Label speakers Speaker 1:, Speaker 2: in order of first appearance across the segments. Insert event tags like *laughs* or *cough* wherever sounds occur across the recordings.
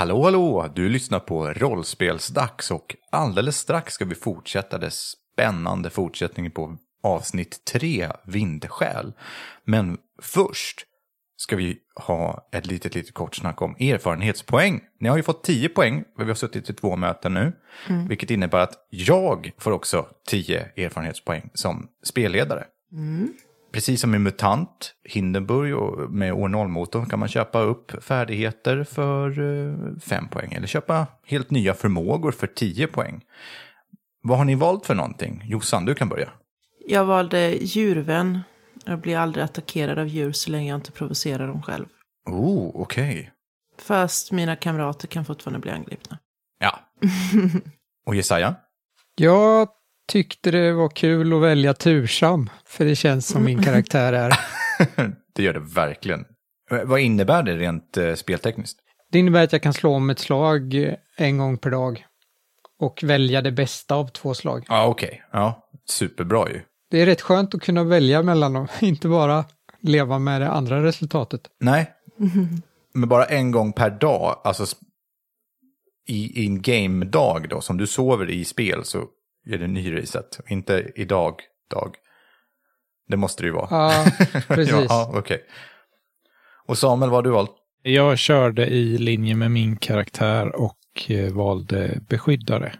Speaker 1: Hallå, hallå! Du lyssnar på Rollspelsdags och alldeles strax ska vi fortsätta det spännande fortsättningen på avsnitt 3, Vindskäl. Men först ska vi ha ett litet, litet kort snack om erfarenhetspoäng. Ni har ju fått 10 poäng, för vi har suttit i två möten nu. Vilket innebär att jag får också 10 erfarenhetspoäng som spelledare. Precis som i MUTANT, Hindenburg och med år 0-motorn kan man köpa upp färdigheter för 5 poäng. Eller köpa helt nya förmågor för 10 poäng. Vad har ni valt för någonting? Jossan, du kan börja.
Speaker 2: Jag valde djurvän. Jag blir aldrig attackerad av djur så länge jag inte provocerar dem själv.
Speaker 1: Oh, okej.
Speaker 2: Fast mina kamrater kan fortfarande bli angripna.
Speaker 1: Ja. *laughs* Och Jesaja?
Speaker 3: Jag tyckte det var kul att välja tursam, för det känns som min karaktär är. *laughs*
Speaker 1: det gör det verkligen. Vad innebär det rent eh, speltekniskt?
Speaker 3: Det innebär att jag kan slå om ett slag eh, en gång per dag och välja det bästa av två slag.
Speaker 1: Ja, okej. Ja, superbra ju.
Speaker 3: Det är rätt skönt att kunna välja mellan dem, *laughs* inte bara leva med det andra resultatet.
Speaker 1: Nej. Men bara en gång per dag, alltså i en game-dag då, som du sover i spel så är det ny reset. Inte idag, dag. Det måste det ju vara. *laughs*
Speaker 3: Ja, precis.
Speaker 1: ja, okej. Och Samuel, vad har du valt?
Speaker 4: Jag körde i linje med min karaktär och eh, valde beskyddare.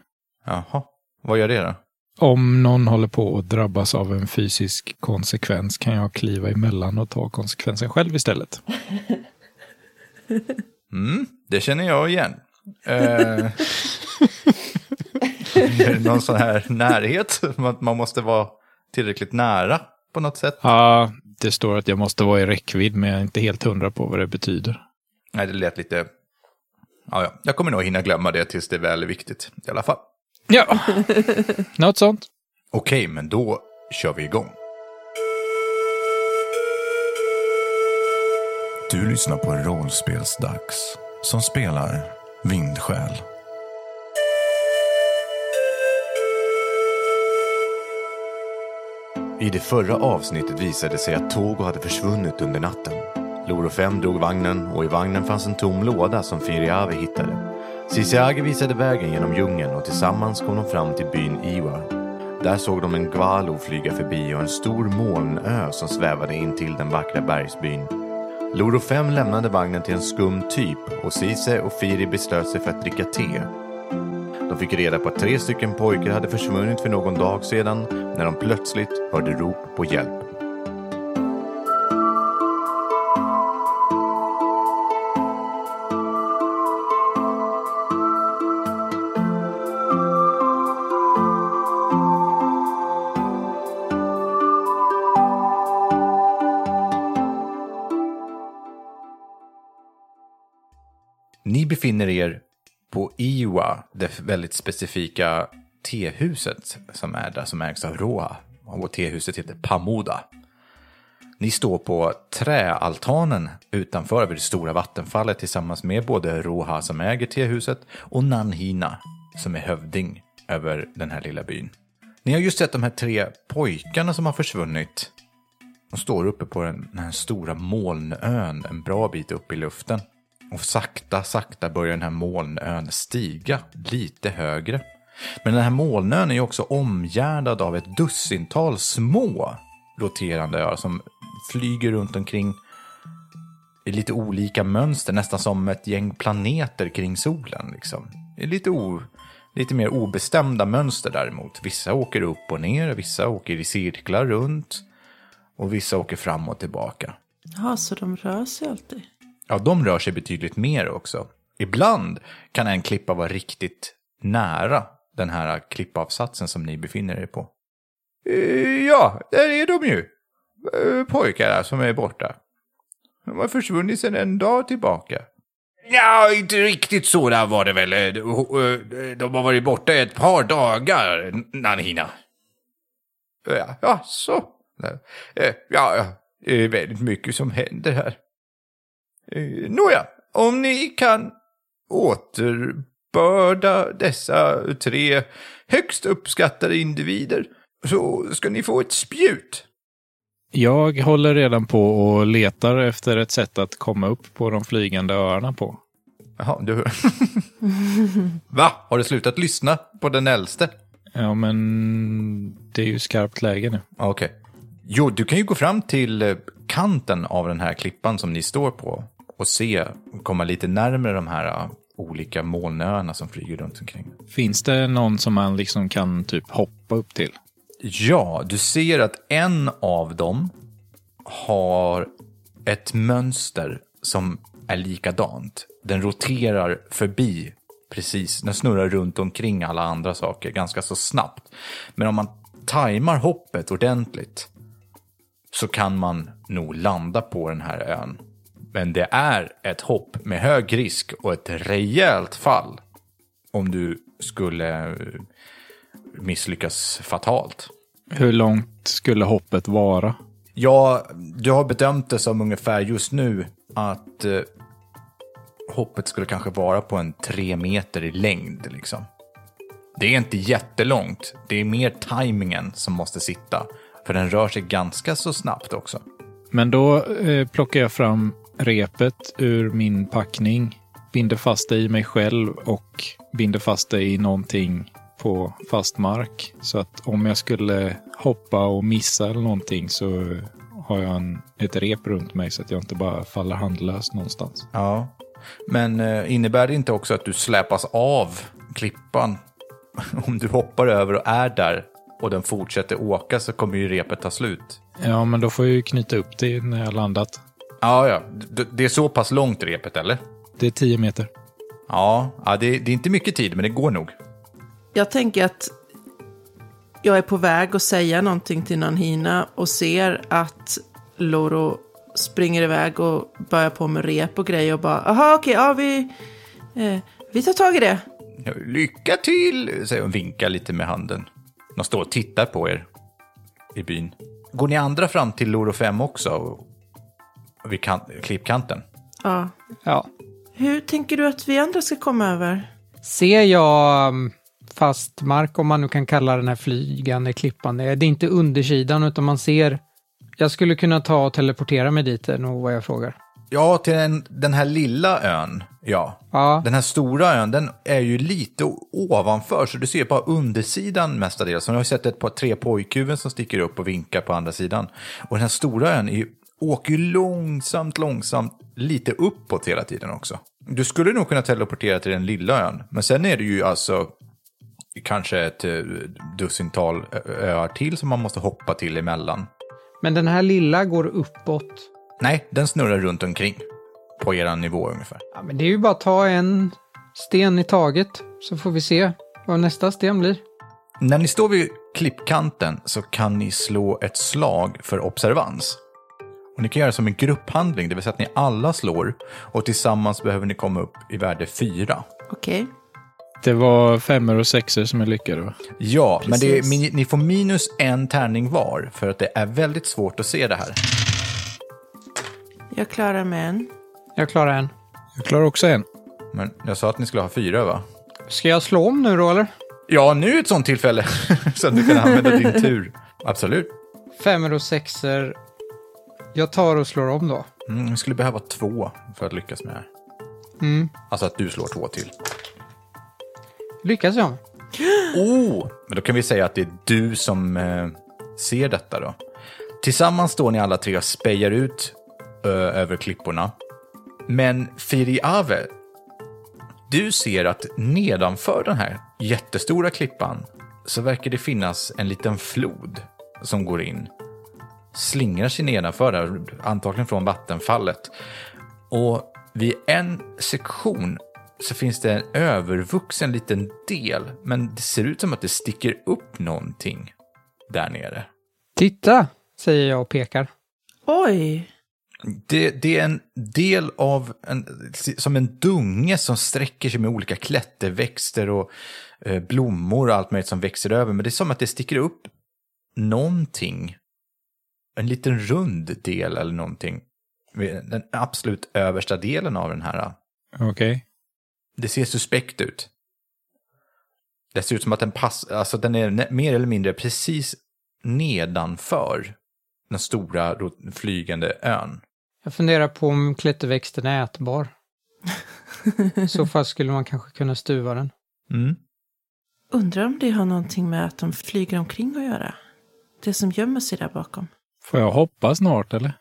Speaker 1: Jaha, vad gör det då?
Speaker 4: Om någon håller på att drabbas av en fysisk konsekvens kan jag kliva emellan och ta konsekvensen själv istället.
Speaker 1: Mm, det känner jag igen. Eh, *laughs* någon sån här närhet? Man måste vara tillräckligt nära på något sätt?
Speaker 4: Ja, det står att jag måste vara i räckvidd, men jag är inte helt hundra på vad det betyder.
Speaker 1: Nej, det lät lite... Ja, ja. Jag kommer nog hinna glömma det tills det väl är viktigt i alla fall.
Speaker 4: Ja, något sånt.
Speaker 1: Okej, men då kör vi igång.
Speaker 5: Du lyssnar på Rollspelsdags som spelar Vindskäl.
Speaker 1: I det förra avsnittet visade sig att Togo hade försvunnit under natten. Loro 5 drog vagnen och i vagnen fanns en tom låda som Firiave hittade. Sisiage visade vägen genom djungeln och tillsammans kom de fram till byn Iwa. Där såg de en Gwalo flyga förbi och en stor molnö som svävade in till den vackra bergsbyn. Loro 5 lämnade vagnen till en skum typ och Sise och Firi beslöt sig för att dricka te. De fick reda på att tre stycken pojkar hade försvunnit för någon dag sedan när de plötsligt hörde rop på hjälp. Ni befinner er på Iwa, det väldigt specifika tehuset som är där, som ägs av Roa. Och tehuset heter Pamoda. Ni står på träaltanen utanför vid det stora vattenfallet tillsammans med både Roha som äger tehuset och Nanhina som är hövding över den här lilla byn. Ni har just sett de här tre pojkarna som har försvunnit. De står uppe på den, den här stora molnön en bra bit upp i luften. Och sakta, sakta börjar den här molnön stiga lite högre. Men den här molnön är ju också omgärdad av ett dussintal små roterande öar som flyger runt omkring i lite olika mönster, nästan som ett gäng planeter kring solen. Liksom. Det är lite, o, lite mer obestämda mönster däremot. Vissa åker upp och ner, vissa åker i cirklar runt och vissa åker fram och tillbaka.
Speaker 2: Ja, så de rör sig alltid.
Speaker 1: Ja, de rör sig betydligt mer också. Ibland kan en klippa vara riktigt nära den här klippavsatsen som ni befinner er på. Eh, Ja, där är de ju. Eh, Pojkarna som är borta. De har försvunnit sedan en dag tillbaka. Ja, inte riktigt så där var det väl. Eh, De har varit borta ett par dagar, Nanhina. Ja så. Ja, ja, det är väldigt mycket som händer här. Eh, Nåja, om ni kan återbörda dessa tre högst uppskattade individer så ska ni få ett spjut.
Speaker 4: Jag håller redan på och letar efter ett sätt att komma upp på de flygande öarna på.
Speaker 1: Jaha, du... *laughs* Va? Har du slutat lyssna på den äldste?
Speaker 4: Ja, men det är ju skarpt läge nu.
Speaker 1: Okej. Jo, du kan ju gå fram till eh, kanten av den här klippan som ni står på och se, komma lite närmare de här eh, olika molnöarna som flyger runt omkring.
Speaker 4: Finns det någon som man liksom kan typ hoppa upp till?
Speaker 1: Ja, du ser att en av dem har ett mönster som är likadant. Den roterar förbi precis, den snurrar runt omkring alla andra saker ganska så snabbt. Men om man tajmar hoppet ordentligt så kan man nog landa på den här ön. Men det är ett hopp med hög risk och ett rejält fall om du skulle eh, misslyckas fatalt.
Speaker 4: Hur långt skulle hoppet vara?
Speaker 1: Ja, du har bedömt det som ungefär just nu att eh, hoppet skulle kanske vara på en tre meter i längd. Liksom. Det är inte jättelångt. Det är mer tajmingen som måste sitta. För den rör sig ganska så snabbt också.
Speaker 4: Men då eh, plockar jag fram repet ur min packning, binder fast det i mig själv och binder fast det i någonting på fast mark. Så att om jag skulle hoppa och missa eller någonting så har jag en, ett rep runt mig så att jag inte bara faller handlös någonstans.
Speaker 1: Ja. Men eh, innebär det inte också att du släpas av klippan? *laughs* Om du hoppar över och är där och den fortsätter åka så kommer ju repet ta slut.
Speaker 4: Ja, men då får jag ju knyta upp det när jag landat.
Speaker 1: Ja, ja. Det är så pass långt repet, eller?
Speaker 4: Det är 10 meter.
Speaker 1: Ja, ja det, det är inte mycket tid, men det går nog.
Speaker 2: Jag tänker att jag är på väg att säga någonting till Nanhina och ser att Loro springer iväg och börjar på med rep och grejer och bara, aha okej, ja vi, eh, vi tar tag i det.
Speaker 1: Lycka till, säger hon och vinkar lite med handen. De står och tittar på er i byn. Går ni andra fram till Loro 5 också? Och Vid kan- klippkanten?
Speaker 2: Ja.
Speaker 3: Ja.
Speaker 2: Hur tänker du att vi andra ska komma över?
Speaker 3: Ser jag um, fast mark, om man nu kan kalla den här flygande klippan, det är inte undersidan utan man ser... Jag skulle kunna ta och teleportera mig dit, är nog vad jag frågar.
Speaker 1: Ja, till den, den här lilla ön, ja.
Speaker 3: Ja,
Speaker 1: Den här stora ön, den är ju lite ovanför, så du ser bara undersidan mestadels. Så ni har sett ett par tre pojkhuvuden som sticker upp och vinkar på andra sidan. Och den här stora ön är ju, åker ju långsamt, långsamt, lite uppåt hela tiden också. Du skulle nog kunna teleportera till den lilla ön, men sen är det ju alltså kanske ett eh, dussintal öar till som man måste hoppa till emellan.
Speaker 3: men den här lilla går uppåt.
Speaker 1: Nej, den snurrar runt omkring. På eran nivå ungefär.
Speaker 3: Ja, men det är ju bara att ta en sten i taget, så får vi se vad nästa sten blir.
Speaker 1: När ni står vid klippkanten så kan ni slå ett slag för observans. Och ni kan göra som en grupphandling, det vill säga att ni alla slår och tillsammans behöver ni komma upp i värde 4.
Speaker 2: Okej.
Speaker 4: Det var femmor och sexor som jag lyckades va?
Speaker 1: Ja, men det är,
Speaker 2: Precis.
Speaker 1: ni får minus en tärning var för att det är väldigt svårt att se det här.
Speaker 2: Jag klarar med en.
Speaker 3: Jag klarar en.
Speaker 4: Jag klarar också en.
Speaker 1: Men jag sa att ni skulle ha fyra va?
Speaker 3: Ska jag slå om nu då, eller?
Speaker 1: Ja, nu är ett sånt tillfälle *laughs* så att du kan använda din tur. Absolut.
Speaker 3: Femmor och sexor. Jag tar och slår om då.
Speaker 1: Mm, skulle behöva två för att lyckas med det här.
Speaker 3: Mm.
Speaker 1: Alltså att du slår två till.
Speaker 3: Lyckas jag?
Speaker 1: Oh! Men då kan vi säga att det är du som eh, ser detta då. Tillsammans står ni alla tre och spejar ut ö, över klipporna. Men Firiave, du ser att nedanför den här jättestora klippan så verkar det finnas en liten flod som går in. Slingrar sig nedanför där, antagligen från vattenfallet. Och vid en sektion så finns det en övervuxen liten del, men det ser ut som att det sticker upp någonting där nere.
Speaker 3: Titta, säger jag och pekar.
Speaker 2: Oj!
Speaker 1: Det, det är en del av, en, som en dunge som sträcker sig med olika klätterväxter och eh, blommor och allt möjligt som växer över. Men det är som att det sticker upp någonting. En liten rund del eller någonting. Den absolut översta delen av den här.
Speaker 4: Okej.
Speaker 1: Det ser suspekt ut. Det ser ut som att den pass, alltså den är mer eller mindre precis nedanför den stora flygande ön.
Speaker 3: Jag funderar på om klätterväxten är ätbar. *laughs* I så fall skulle man kanske kunna stuva den.
Speaker 1: Mm.
Speaker 2: Undrar om det har någonting med att de flyger omkring att göra? Det som gömmer sig där bakom.
Speaker 4: Får jag hoppa snart eller?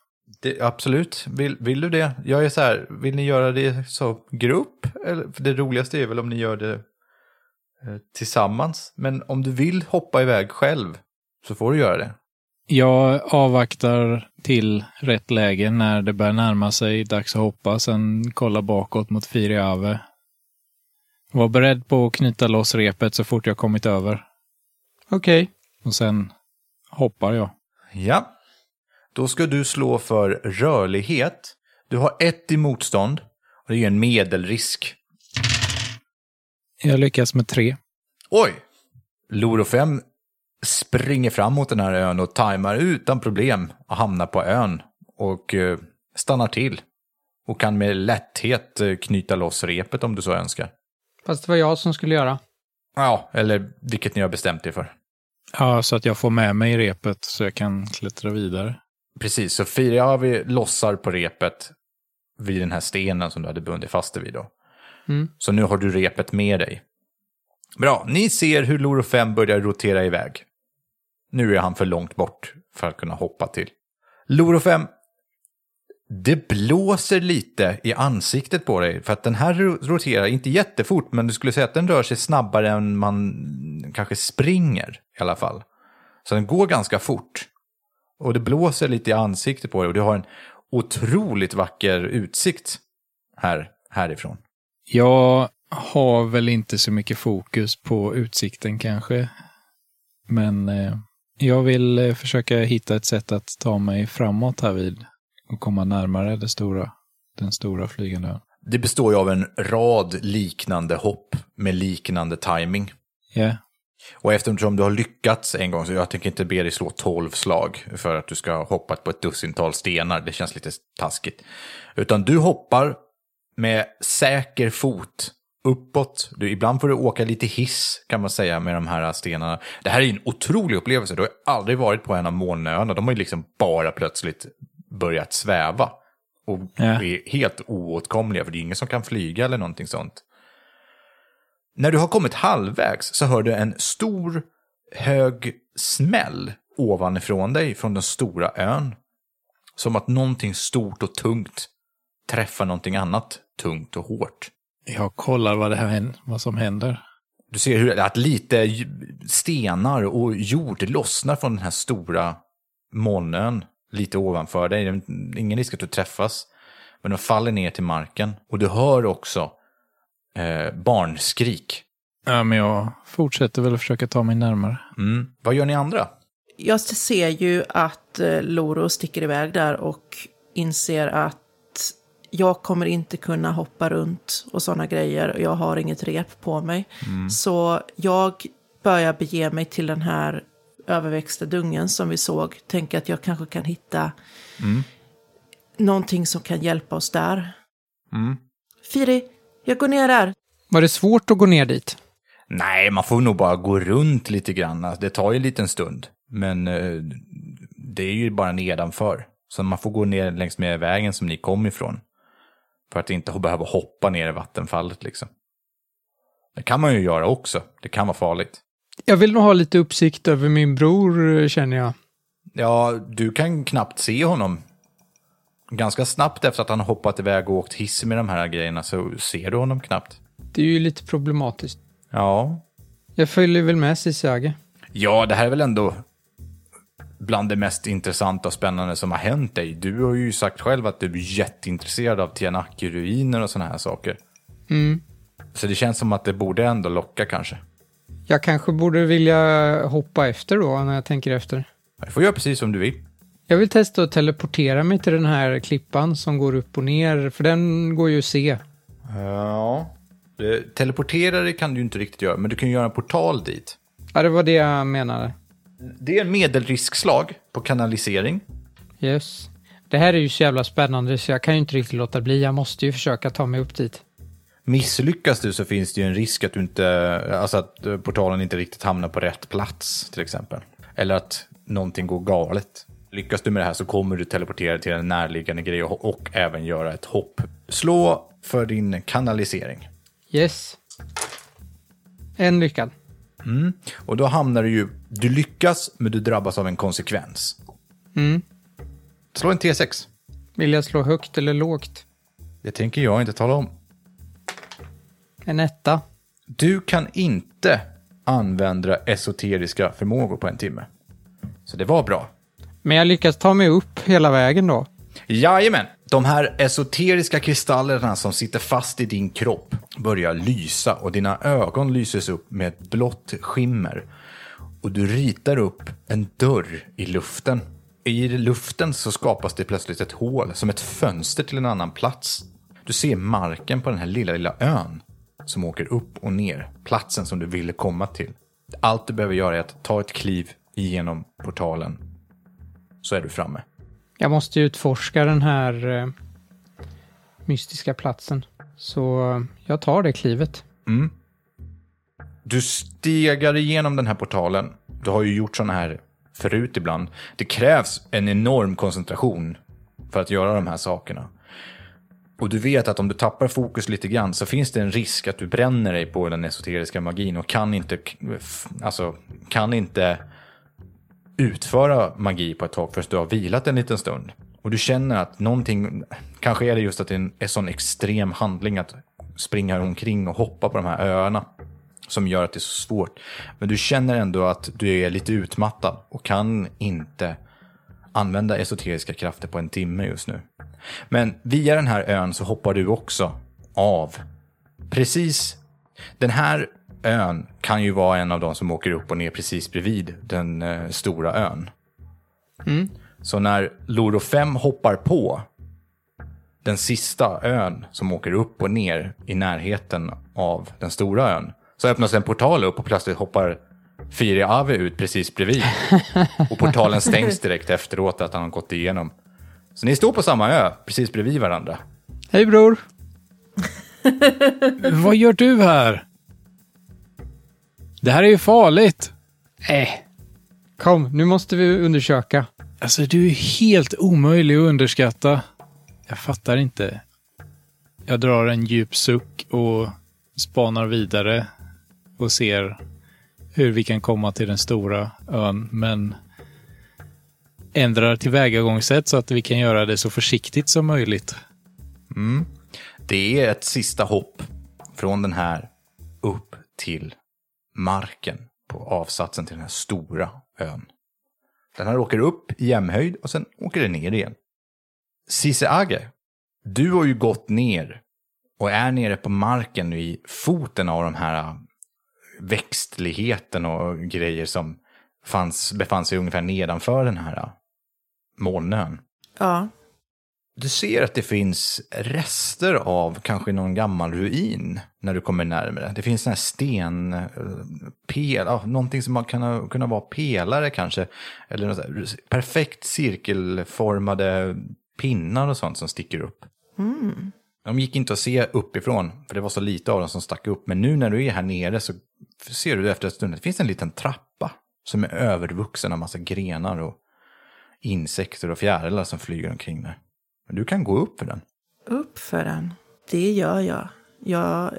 Speaker 1: Det, absolut. Vill, vill du det? Jag är så här, vill ni göra det så grupp? Eller, för det roligaste är väl om ni gör det eh, tillsammans. Men om du vill hoppa iväg själv så får du göra det.
Speaker 4: Jag avvaktar till rätt läge när det börjar närma sig dags att hoppa, sen kolla bakåt mot Firiave. Var beredd på att knyta loss repet så fort jag kommit över.
Speaker 3: Okej.
Speaker 4: Och sen hoppar jag.
Speaker 1: Ja. Då ska du slå för rörlighet. Du har ett i motstånd. Och det är en medelrisk.
Speaker 4: Jag lyckas med tre.
Speaker 1: Oj! Loro 5 springer fram mot den här ön och tajmar utan problem och hamnar på ön. Och eh, stannar till. Och kan med lätthet eh, knyta loss repet om du så önskar.
Speaker 3: Fast det var jag som skulle göra.
Speaker 1: Ja, eller vilket ni har bestämt er för.
Speaker 4: Ja, så att jag får med mig repet så jag kan klättra vidare.
Speaker 1: Precis, så Firiavi lossar på repet vid den här stenen som du hade bundit fast dig vid då.
Speaker 3: Mm.
Speaker 1: Så nu har du repet med dig. Bra, ni ser hur Loro 5 börjar rotera iväg. Nu är han för långt bort för att kunna hoppa till. Loro 5, det blåser lite i ansiktet på dig. För att den här ro- roterar inte jättefort, men du skulle säga att den rör sig snabbare än man kanske springer i alla fall. Så den går ganska fort. Och det blåser lite i ansiktet på dig och du har en otroligt vacker utsikt här, härifrån.
Speaker 4: Jag har väl inte så mycket fokus på utsikten kanske. Men eh, jag vill eh, försöka hitta ett sätt att ta mig framåt här vid och komma närmare det stora, den stora flygande ön.
Speaker 1: Det består ju av en rad liknande hopp med liknande timing.
Speaker 4: Ja,
Speaker 1: Och eftersom du har lyckats en gång så jag tänker inte be dig slå 12 slag för att du ska ha hoppat på ett dussintal stenar. Det känns lite taskigt. Utan du hoppar med säker fot uppåt. Du, ibland får du åka lite hiss kan man säga med de här stenarna. Det här är en otrolig upplevelse. Du har aldrig varit på en av molnöarna. De har ju liksom bara plötsligt börjat sväva. Och
Speaker 4: Ja.
Speaker 1: är helt oåtkomliga för det är ingen som kan flyga eller någonting sånt. När du har kommit halvvägs så hör du en stor hög smäll ovanifrån dig från den stora ön. Som att någonting stort och tungt träffar någonting annat tungt och hårt.
Speaker 4: jag kollar vad, det här, vad som händer.
Speaker 1: Du ser hur att lite stenar och jord lossnar från den här stora molnön lite ovanför dig. Ingen risk att du träffas. Men de faller ner till marken. Och du hör också eh, barnskrik.
Speaker 4: Ja, men jag fortsätter väl att försöka ta mig närmare.
Speaker 1: Mm. Vad gör ni andra?
Speaker 2: Jag ser ju att eh, Loro sticker iväg där och inser att jag kommer inte kunna hoppa runt och sådana grejer. och Jag har inget rep på mig. Så jag börjar bege mig till den här överväxta dungen som vi såg. Tänker att jag kanske kan hitta någonting som kan hjälpa oss där. Firi, jag går ner där.
Speaker 3: Var det svårt att gå ner dit?
Speaker 1: Nej, man får nog bara gå runt lite grann. Alltså, Det tar ju en liten stund. Men eh, det är ju bara nedanför. Så man får gå ner längs med vägen som ni kom ifrån. För att inte behöva hoppa ner i vattenfallet liksom. Det kan man ju göra också. Det kan vara farligt.
Speaker 3: Jag vill nog ha lite uppsikt över min bror, känner jag.
Speaker 1: Ja, du kan knappt se honom. Ganska snabbt efter att han har hoppat iväg och åkt hiss med de här grejerna så ser du honom knappt.
Speaker 3: Det är ju lite problematiskt.
Speaker 1: Ja,
Speaker 3: Jag följer väl med Sisage.
Speaker 1: Ja, det här är väl ändå bland det mest intressanta och spännande som har hänt dig. Du har ju sagt själv att du är jätteintresserad av Tianaki-ruiner och sådana här saker.
Speaker 3: Mm.
Speaker 1: Så det känns som att det borde ändå locka kanske.
Speaker 3: Jag kanske borde vilja hoppa efter då, när jag tänker efter.
Speaker 1: Du får göra precis som du vill.
Speaker 3: Jag vill testa att teleportera mig till den här klippan som går upp och ner, för den går ju att se.
Speaker 1: Ja. Teleportera dig kan du ju inte riktigt göra, men du kan ju göra en portal dit.
Speaker 3: Ja, det var det jag menade.
Speaker 1: Det är en medelriskslag på kanalisering.
Speaker 3: Yes. Det här är ju så jävla spännande så jag kan ju inte riktigt låta bli. Jag måste ju försöka ta mig upp dit.
Speaker 1: Misslyckas du så finns det ju en risk att du inte, alltså att eh, portalen inte riktigt hamnar på rätt plats till exempel. Eller att någonting går galet. Lyckas du med det här så kommer du teleportera till en närliggande grej och, och även göra ett hopp. Slå för din kanalisering.
Speaker 3: Yes. En lyckad.
Speaker 1: Och då hamnar du ju, du lyckas men du drabbas av en konsekvens.
Speaker 3: Mm.
Speaker 1: Slå en T6.
Speaker 3: Vill jag slå högt eller lågt?
Speaker 1: Det tänker jag inte tala om.
Speaker 3: En etta.
Speaker 1: Du kan inte använda esoteriska förmågor på en timme. Så det var bra.
Speaker 3: Men jag lyckas ta mig upp hela vägen då.
Speaker 1: Jajamän! De här esoteriska kristallerna som sitter fast i din kropp börjar lysa och dina ögon lyses upp med ett blått skimmer. Och du ritar upp en dörr i luften. I luften så skapas det plötsligt ett hål, som ett fönster till en annan plats. Du ser marken på den här lilla, lilla ön som åker upp och ner. Platsen som du ville komma till. Allt du behöver göra är att ta ett kliv igenom portalen. Så är du framme.
Speaker 3: Jag måste utforska den här eh, mystiska platsen. Så eh, jag tar det klivet.
Speaker 1: Du stegar igenom den här portalen. Du har ju gjort sådana här förut ibland. Det krävs en enorm koncentration för att göra de här sakerna. Och du vet att om du tappar fokus lite grann så finns det en risk att du bränner dig på den esoteriska magin och kan inte, alltså, kan inte utföra magi på ett tag förrän du har vilat en liten stund. Och du känner att någonting, kanske är det just att det är en, en sån extrem handling att springa omkring och hoppa på de här öarna som gör att det är så svårt. Men du känner ändå att du är lite utmattad och kan inte använda esoteriska krafter på en timme just nu. Men via den här ön så hoppar du också av. Precis, den här ön kan ju vara en av de som åker upp och ner precis bredvid den eh, stora ön. Så när Loro 5 hoppar på den sista ön som åker upp och ner i närheten av den stora ön så öppnas en portal upp och plötsligt hoppar Firi Ave ut precis bredvid. Och portalen stängs *laughs* direkt efteråt att han har gått igenom. Så ni står på samma ö, precis bredvid varandra.
Speaker 3: Hej bror! *laughs*
Speaker 4: Vad gör du här? Det här är ju farligt.
Speaker 3: Äh. Kom, nu måste vi undersöka.
Speaker 4: Alltså, du är helt omöjlig att underskatta. Jag fattar inte. Jag drar en djup suck och spanar vidare och ser hur vi kan komma till den stora ön, men ändrar tillvägagångssätt så att vi kan göra det så försiktigt som möjligt.
Speaker 1: Det är ett sista hopp från den här upp till marken på avsatsen till den här stora ön. Den här åker upp i jämnhöjd och sen åker den ner igen. Siseage, du har ju gått ner och är nere på marken i foten av de här äh, växtligheten och grejer som fanns, befann sig ungefär nedanför den här äh, molnön.
Speaker 2: Ja.
Speaker 1: Du ser att det finns rester av kanske någon gammal ruin när du kommer närmare. Det finns sådana här sten, eh, pel, ja, någonting som kan kunna vara pelare kanske. Eller något här perfekt cirkelformade pinnar och sånt som sticker upp. De gick inte att se uppifrån, för det var så lite av dem som stack upp. Men nu när du är här nere så ser du efter en stund att det finns en liten trappa som är övervuxen av massa grenar och insekter och fjärilar som flyger omkring där. Men du kan gå upp för den.
Speaker 2: Upp för den. Det gör jag. Jag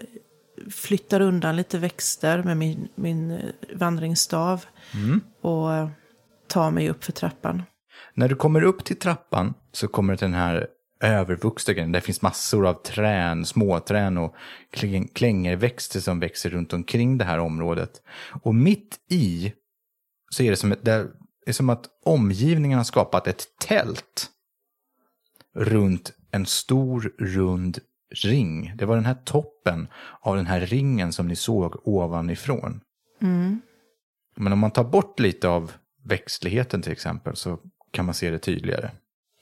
Speaker 2: flyttar undan lite växter med min, min eh, vandringsstav. Och eh, tar mig upp för trappan.
Speaker 1: När du kommer upp till trappan så kommer den här övervuxna grejen. Där finns massor av trän, småträn och kläng- klängerväxter som växer runt omkring det här området. Och mitt i så är det som, ett, det är som att omgivningen har skapat ett tält runt en stor rund ring. Det var den här toppen av den här ringen som ni såg ovanifrån. Men om man tar bort lite av växtligheten till exempel så kan man se det tydligare.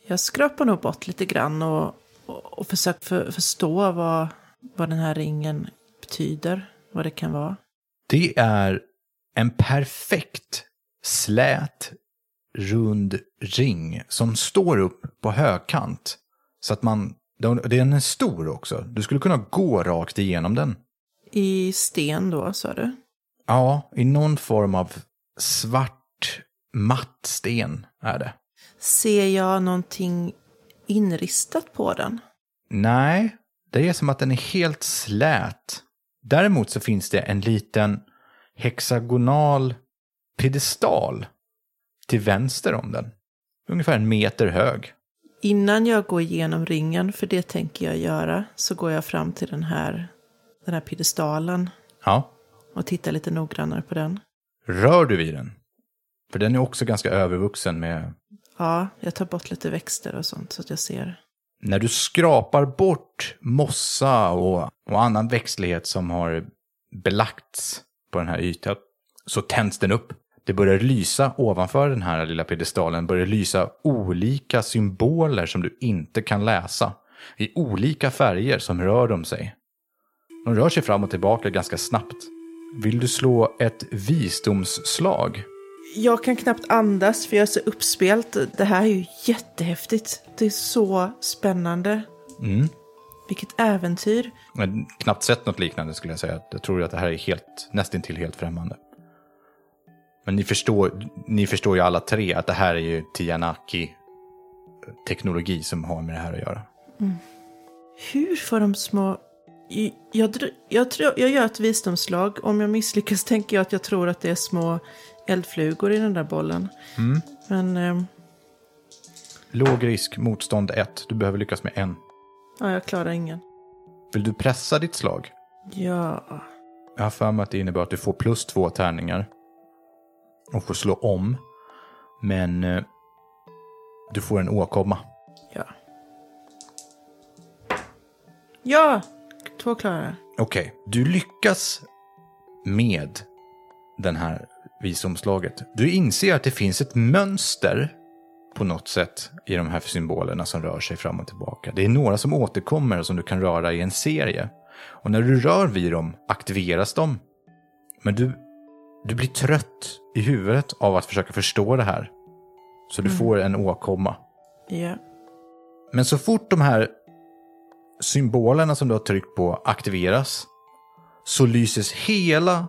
Speaker 2: Jag skrapar nog bort lite grann och, och, och försöker för, förstå vad, vad den här ringen betyder. Vad det kan vara.
Speaker 1: Det är en perfekt slät rund ring som står upp på högkant. Så att man, den är stor också. Du skulle kunna gå rakt igenom den.
Speaker 2: I sten då, sa du?
Speaker 1: Ja, i någon form av svart matt sten är det.
Speaker 2: Ser jag någonting inristat på den?
Speaker 1: Nej, det är som att den är helt slät. Däremot så finns det en liten hexagonal piedestal till vänster om den. Ungefär en meter hög.
Speaker 2: Innan jag går igenom ringen, för det tänker jag göra, så går jag fram till den här, den här piedestalen
Speaker 1: Ja.
Speaker 2: och tittar lite noggrannare på den.
Speaker 1: Rör du vid den? För den är också ganska övervuxen med...
Speaker 2: Ja, jag tar bort lite växter och sånt så att jag ser.
Speaker 1: När du skrapar bort mossa och, och annan växtlighet som har belagts på den här ytan så tänds den upp. Det börjar lysa ovanför den här lilla piedestalen, börjar lysa olika symboler som du inte kan läsa. I olika färger som rör de sig. De rör sig fram och tillbaka ganska snabbt. Vill du slå ett visdomsslag?
Speaker 2: Jag kan knappt andas för jag är så uppspelt. Det här är ju jättehäftigt. Det är så spännande.
Speaker 1: Mm.
Speaker 2: Vilket äventyr.
Speaker 1: Jag har knappt sett något liknande skulle jag säga. Jag tror att det här är helt, nästintill helt främmande. Men ni förstår, ni förstår ju alla tre att det här är ju Tianaki-teknologi som har med det här att göra.
Speaker 2: Hur får de små... Jag, jag, tror, jag gör ett visdomslag. Om jag misslyckas *laughs* tänker jag att jag tror att det är små eldflugor i den där bollen. Men ehm,
Speaker 1: Låg risk, motstånd 1. Du behöver lyckas med en.
Speaker 2: ja, jag klarar ingen.
Speaker 1: Vill du pressa ditt slag?
Speaker 2: Ja,
Speaker 1: Jag har för mig att det innebär att du får plus två tärningar. Och får slå om. Men eh, du får en åkomma.
Speaker 2: ja. Ja! Två klarar.
Speaker 1: Okej, du lyckas med den här visdomslaget. Du inser att det finns ett mönster på något sätt i de här symbolerna som rör sig fram och tillbaka. Det är några som återkommer och som du kan röra i en serie. Och när du rör vid dem aktiveras de. Men du, du blir trött i huvudet av att försöka förstå det här. Så du får en åkomma.
Speaker 2: Ja.
Speaker 1: Men så fort de här symbolerna som du har tryckt på aktiveras så lyses hela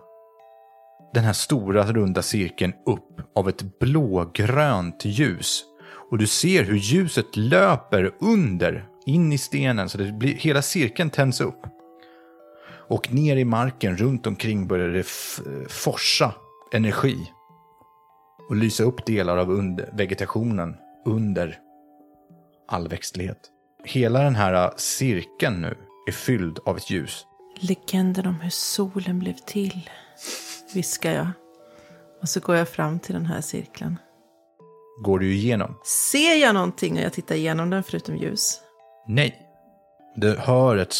Speaker 1: den här stora runda cirkeln upp av ett blågrönt ljus. Och du ser hur ljuset löper under, in i stenen, så det blir, hela cirkeln tänds upp. Och ner i marken runt omkring börjar det forsa energi. Och lysa upp delar av under, vegetationen under all växtlighet. Hela den här cirkeln nu är fylld av ett ljus.
Speaker 2: Legenden om hur solen blev till, viskar jag. Och så går jag fram till den här cirkeln.
Speaker 1: Går du igenom?
Speaker 2: Ser jag någonting när jag tittar igenom den förutom ljus?
Speaker 1: Nej. Du hör ett,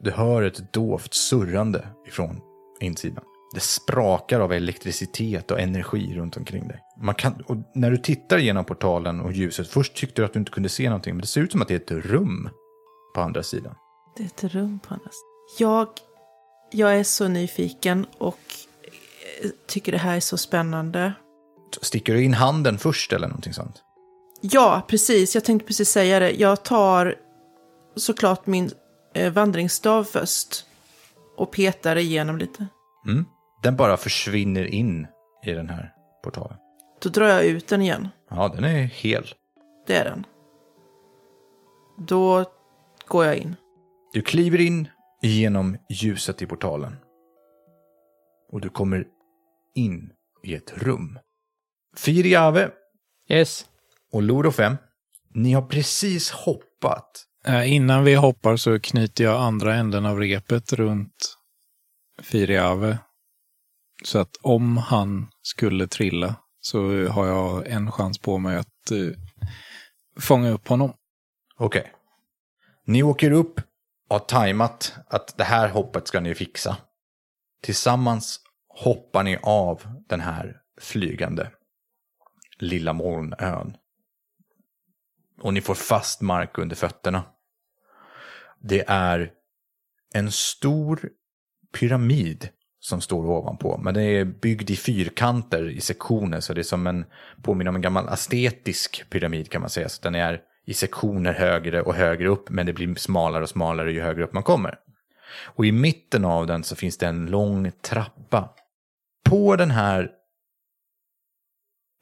Speaker 1: du hör ett dovt surrande ifrån insidan. Det sprakar av elektricitet och energi runt omkring dig. Man kan, när du tittar genom portalen och ljuset, först tyckte du att du inte kunde se någonting, men det ser ut som att det är ett rum på andra sidan.
Speaker 2: Det är ett rum på andra sidan. Jag, jag är så nyfiken och eh, tycker det här är så spännande.
Speaker 1: Sticker du in handen först eller någonting sånt?
Speaker 2: Ja, precis. Jag tänkte precis säga det. Jag tar såklart min vandringsstav först. Och petar igenom lite.
Speaker 1: Mm. Den bara försvinner in i den här portalen.
Speaker 2: Då drar jag ut den igen.
Speaker 1: Ja, den är hel.
Speaker 2: Det är den. Då går jag in.
Speaker 1: Du kliver in genom ljuset i portalen. Och du kommer in i ett rum. Firiave
Speaker 3: Yes.
Speaker 1: och Loro 5, ni har precis hoppat.
Speaker 4: Eh, innan vi hoppar så knyter jag andra änden av repet runt Firiave. Så att om han skulle trilla så har jag en chans på mig att uh, fånga upp honom.
Speaker 1: Okej. Ni åker upp och har tajmat att det här hoppet ska ni fixa. Tillsammans hoppar ni av den här flygande lilla molnön. Och ni får fast mark under fötterna. Det är en stor pyramid som står ovanpå. Men den är byggd i fyrkanter i sektioner. Så det är som en, påminner om en gammal astetisk pyramid kan man säga. Så den är i sektioner högre och högre upp. Men det blir smalare och smalare ju högre upp man kommer. Och i mitten av den så finns det en lång trappa. På den här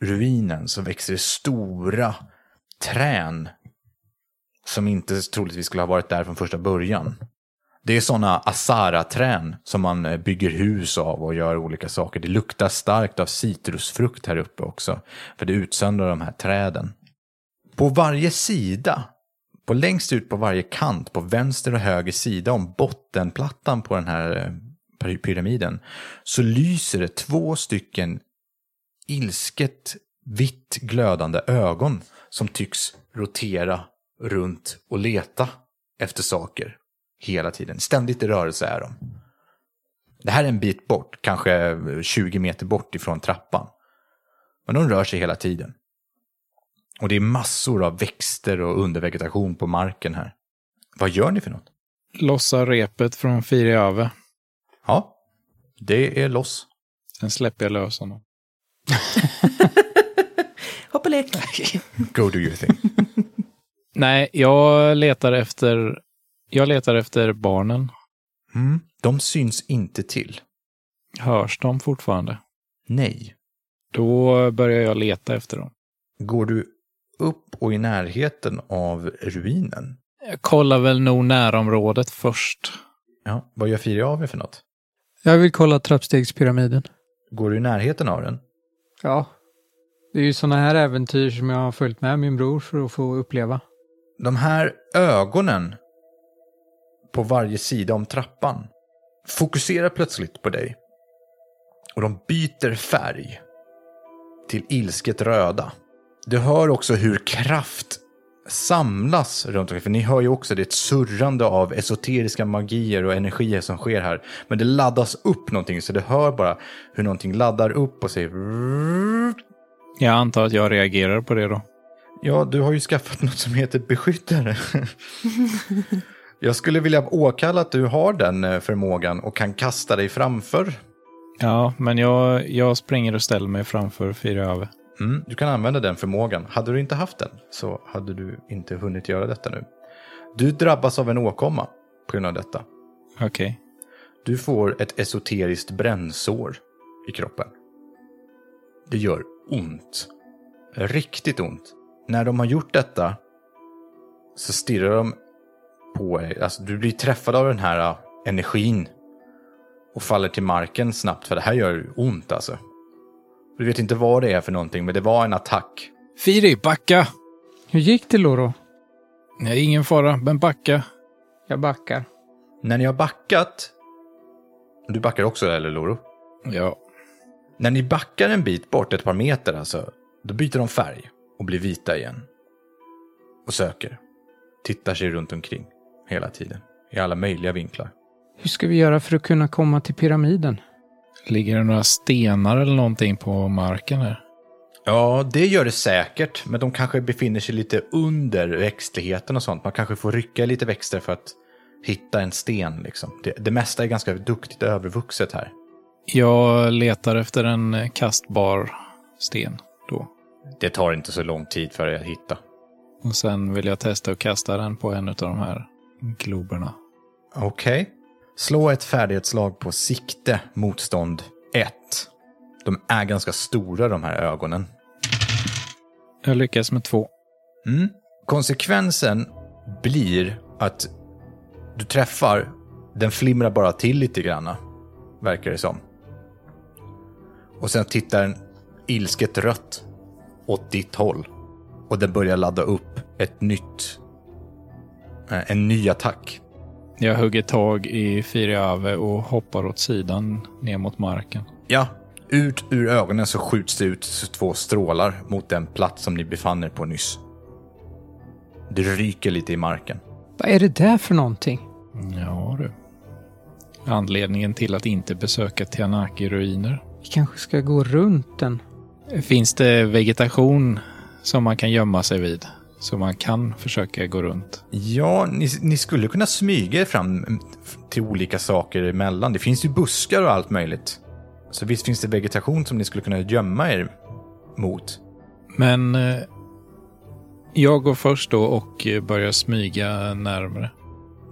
Speaker 1: ruinen så växer det stora trän som inte troligtvis skulle ha varit där från första början. Det är sådana Asara-trän som man eh, bygger hus av och gör olika saker. Det luktar starkt av citrusfrukt här uppe också, för det utsöndrar de här träden. På varje sida, på längst ut på varje kant, på vänster och höger sida om bottenplattan på den här eh, pyramiden, så lyser det två stycken ilsket vitt glödande ögon som tycks rotera runt och leta efter saker hela tiden. Ständigt i rörelse är de. Det här är en bit bort, kanske 20 meter bort ifrån trappan. Men de rör sig hela tiden. Och det är massor av växter och undervegetation på marken här. Vad gör ni för något?
Speaker 4: Lossa repet från Firiave.
Speaker 1: Ja, det är loss.
Speaker 4: Sen släpper jag lös honom. *laughs*
Speaker 2: Hoppa lek.
Speaker 1: Go do your thing. *laughs*
Speaker 4: Nej, jag letar efter... Jag letar efter barnen.
Speaker 1: Mm. De syns inte till.
Speaker 4: Hörs de fortfarande?
Speaker 1: Nej.
Speaker 4: Då börjar jag leta efter dem.
Speaker 1: Går du upp och i närheten av ruinen?
Speaker 4: Jag kollar väl nog närområdet först.
Speaker 1: Ja, vad gör Firiave för något?
Speaker 3: Jag vill kolla trappstegspyramiden.
Speaker 1: Går du i närheten av den?
Speaker 3: Ja. Det är ju sådana här äventyr som jag har följt med min bror för att få uppleva.
Speaker 1: De här ögonen på varje sida om trappan fokuserar plötsligt på dig. Och de byter färg till ilsket röda. Du hör också hur kraft samlas runt omkring. För ni hör ju också det är ett surrande av esoteriska magier och energier som sker här. Men det laddas upp någonting så du hör bara hur någonting laddar upp och säger
Speaker 4: Jag antar att jag reagerar på det då.
Speaker 1: Ja, du har ju skaffat något som heter beskyddare. *laughs* Jag skulle vilja åkalla att du har den eh, förmågan och kan kasta dig framför.
Speaker 4: Ja, men jag, jag springer och ställer mig framför Firiave.
Speaker 1: Mm, du kan använda den förmågan. Hade du inte haft den så hade du inte hunnit göra detta nu. Du drabbas av en åkomma på grund av detta.
Speaker 4: Okej.
Speaker 1: Du får ett esoteriskt brännsår i kroppen. Det gör ont. Riktigt ont. När de har gjort detta så stirrar de på dig. Alltså, du blir träffad av den här uh, energin och faller till marken snabbt för det här gör ont alltså. Du vet inte vad det är för någonting men det var en attack.
Speaker 4: Firi, backa!
Speaker 3: Hur gick det Loro?
Speaker 4: Nej, ingen fara, men backa.
Speaker 3: Jag backar.
Speaker 1: När ni har backat, du backar också eller Loro?
Speaker 4: Ja.
Speaker 1: När ni backar en bit bort, ett par meter alltså, då byter de färg och blir vita igen. Och söker. Tittar sig runt omkring hela tiden. I alla möjliga vinklar.
Speaker 3: Hur ska vi göra för att kunna komma till pyramiden?
Speaker 4: Ligger det några stenar eller någonting på marken här?
Speaker 1: Ja, det gör det säkert, men de kanske befinner sig lite under växtligheten och sånt. Man kanske får rycka lite växter för att hitta en sten. Liksom. Det, det mesta är ganska duktigt övervuxet här.
Speaker 4: Jag letar efter en kastbar sten då.
Speaker 1: Det tar inte så lång tid för er att hitta.
Speaker 4: Och sen vill jag testa att kasta den på en av de här globerna.
Speaker 1: Okej. Slå ett färdighetslag på sikte, motstånd 1. De är ganska stora de här ögonen.
Speaker 4: Jag lyckas med två.
Speaker 1: Mm. Konsekvensen blir att du träffar, den flimrar bara till lite granna, verkar det som. Och sen tittar den ilsket rött åt ditt håll. Och den börjar ladda upp ett nytt, eh, en ny attack.
Speaker 4: Jag hugger tag i Firiave och hoppar åt sidan ner mot marken.
Speaker 1: Ja, ut ur ögonen så skjuts det ut två strålar mot den plats som ni befann er på nyss. Det ryker lite i marken.
Speaker 3: Vad är det där för någonting?
Speaker 4: Ja du. Anledningen till att inte besöka Tianaki-ruiner.
Speaker 3: Vi kanske ska gå runt den.
Speaker 4: Finns det vegetation som man kan gömma sig vid? Så man kan försöka gå runt?
Speaker 1: Ja, ni, ni skulle kunna smyga er fram mm, till olika saker emellan. Det finns ju buskar och allt möjligt. Så visst finns det vegetation som ni skulle kunna gömma er mot.
Speaker 4: Men eh, jag går först då och eh, börjar smyga närmre.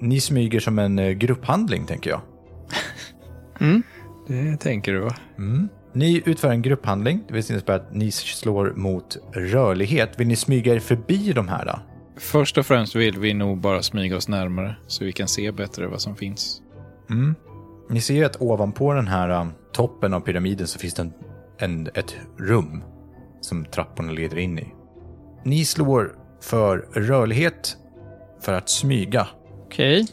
Speaker 1: Ni smyger som en eh, grupphandling, tänker jag.
Speaker 4: Det tänker du va?
Speaker 1: Mm. Ni utför en grupphandling, det vill säga att ni slår mot rörlighet. Vill ni smyga er förbi de här? Då?
Speaker 4: Först och främst vill vi nog bara smyga oss närmare så vi kan se bättre vad som finns.
Speaker 1: Ni ser ju att ovanpå den här ä, toppen av pyramiden så finns det en, en, ett rum som trapporna leder in i. Ni slår för rörlighet för att smyga.
Speaker 3: Okej.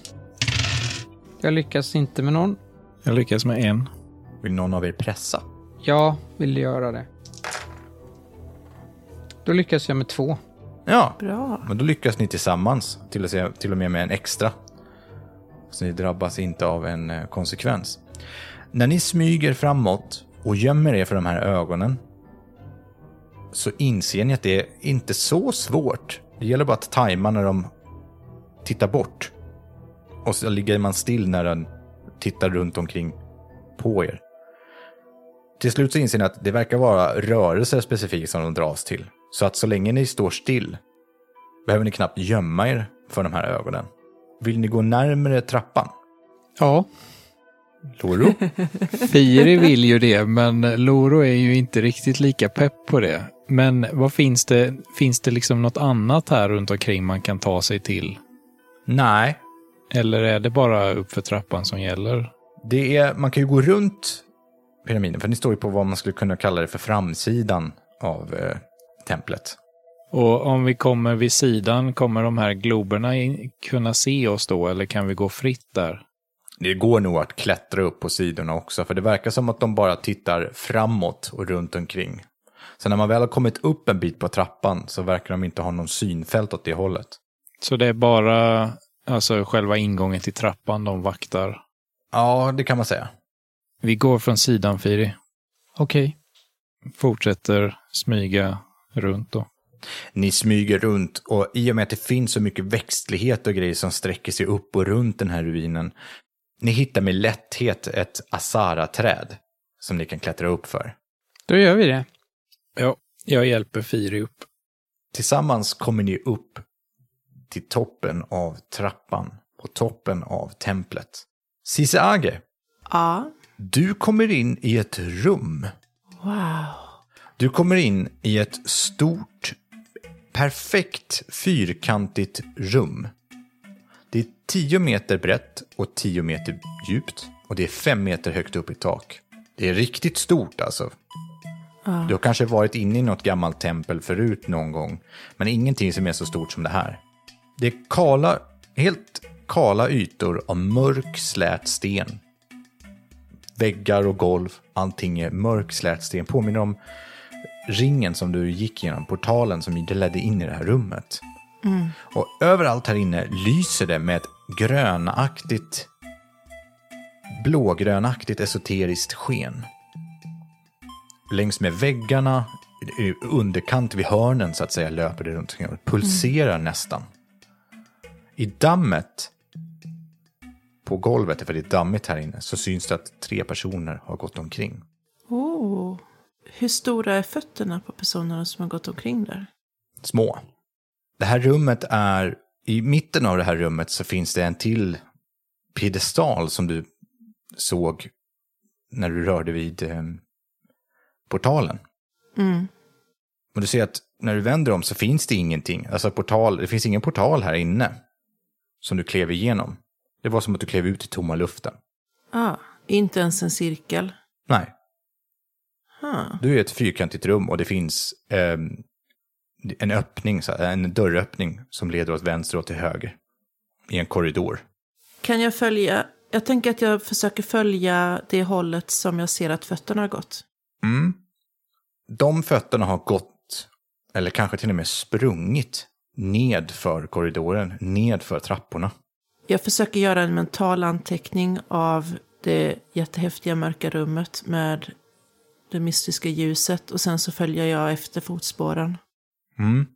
Speaker 3: Jag lyckas inte med någon.
Speaker 4: Jag lyckas med en.
Speaker 1: Vill någon av er pressa?
Speaker 3: Jag vill göra det. Då lyckas jag med två.
Speaker 1: Ja,
Speaker 2: Bra.
Speaker 1: men då lyckas ni tillsammans, till och, se, till och med med en extra. Så ni drabbas inte av en eh, konsekvens. När ni smyger framåt och gömmer er för de här ögonen så inser ni att det är inte så svårt. Det gäller bara att tajma när de tittar bort. Och så ligger man still när den tittar runt omkring på er. Till slut så inser ni att det verkar vara rörelser specifikt som de dras till. Så att så länge ni står still behöver ni knappt gömma er för de här ögonen. Vill ni gå närmare trappan?
Speaker 3: Ja.
Speaker 1: Loro? *laughs*
Speaker 4: Firi vill ju det, men Loro är ju inte riktigt lika pepp på det. Men vad finns det? Finns det liksom något annat här runt omkring man kan ta sig till?
Speaker 1: Nej,
Speaker 4: Eller är det bara uppför trappan som gäller?
Speaker 1: det är, man kan ju gå runt pyramiden, för ni står ju på vad man skulle kunna kalla det för framsidan av eh, templet.
Speaker 4: Och om vi kommer vid sidan, kommer de här globerna in, kunna se oss då, eller kan vi gå fritt där?
Speaker 1: Det går nog att klättra upp på sidorna också, för det verkar som att de bara tittar framåt och runt omkring. Så när man väl har kommit upp en bit på trappan så verkar de inte ha någon synfält åt det hållet.
Speaker 4: Så det är bara alltså själva ingången till trappan de vaktar.
Speaker 1: Ja, det kan man säga.
Speaker 4: Vi går från sidan, Firi.
Speaker 3: Okej.
Speaker 4: Fortsätter smyga runt då.
Speaker 1: Ni smyger runt och i och med att det finns så mycket växtlighet och grejer som sträcker sig upp och runt den här ruinen. Ni hittar med lätthet ett Asara-träd som ni kan klättra upp för.
Speaker 3: Då gör vi det.
Speaker 4: Ja, jag hjälper Firi upp.
Speaker 1: Tillsammans kommer ni upp till toppen av trappan, på toppen av templet. Siseage,
Speaker 2: Ja.
Speaker 1: Du kommer in i ett rum.
Speaker 2: Wow.
Speaker 1: Du kommer in i ett stort, perfekt fyrkantigt rum. Det är 10 meter brett och 10 meter djupt och det är 5 meter högt upp i tak. Det är riktigt stort alltså. Du har kanske varit inne i något gammalt tempel förut någon gång, men ingenting som är så stort som det här. Det är kala, helt kala ytor av mörk slät sten. Väggar och golv, allting är mörk slät sten. Påminner om ringen som du gick genom, portalen som ledde in i det här rummet. Och överallt här inne lyser det med ett grönaktigt, blågrönaktigt esoteriskt sken. Längs med väggarna, i underkant vid hörnen så att säga, löper det runt och pulserar nästan. I dammet på golvet, för det är dammigt här inne, så syns det att tre personer har gått omkring.
Speaker 2: Oh. Hur stora är fötterna på personerna som har gått omkring där?
Speaker 1: små. Det här rummet är, i mitten av det här rummet så finns det en till piedestal som du såg när du rörde vid eh, portalen.
Speaker 2: Mm.
Speaker 1: Och du ser att när du vänder om så finns det ingenting. Alltså portal, det finns ingen portal här inne som du klev igenom. Det var som att du klev ut i tomma luften.
Speaker 2: Ah, inte ens en cirkel.
Speaker 1: Nej,
Speaker 2: Huh.
Speaker 1: du är i ett fyrkantigt rum och det finns ehm, en öppning, en dörröppning som leder åt vänster och till höger. I en korridor.
Speaker 2: Kan jag följa? Jag tänker att jag försöker följa det hållet som jag ser att fötterna har gått.
Speaker 1: Mm. De fötterna har gått, eller kanske till och med sprungit, ned för korridoren, ned för trapporna.
Speaker 2: Jag försöker göra en mental anteckning av det jättehäftiga mörka rummet med det mystiska ljuset och sen så följer jag efter fotspåren.
Speaker 1: Mm.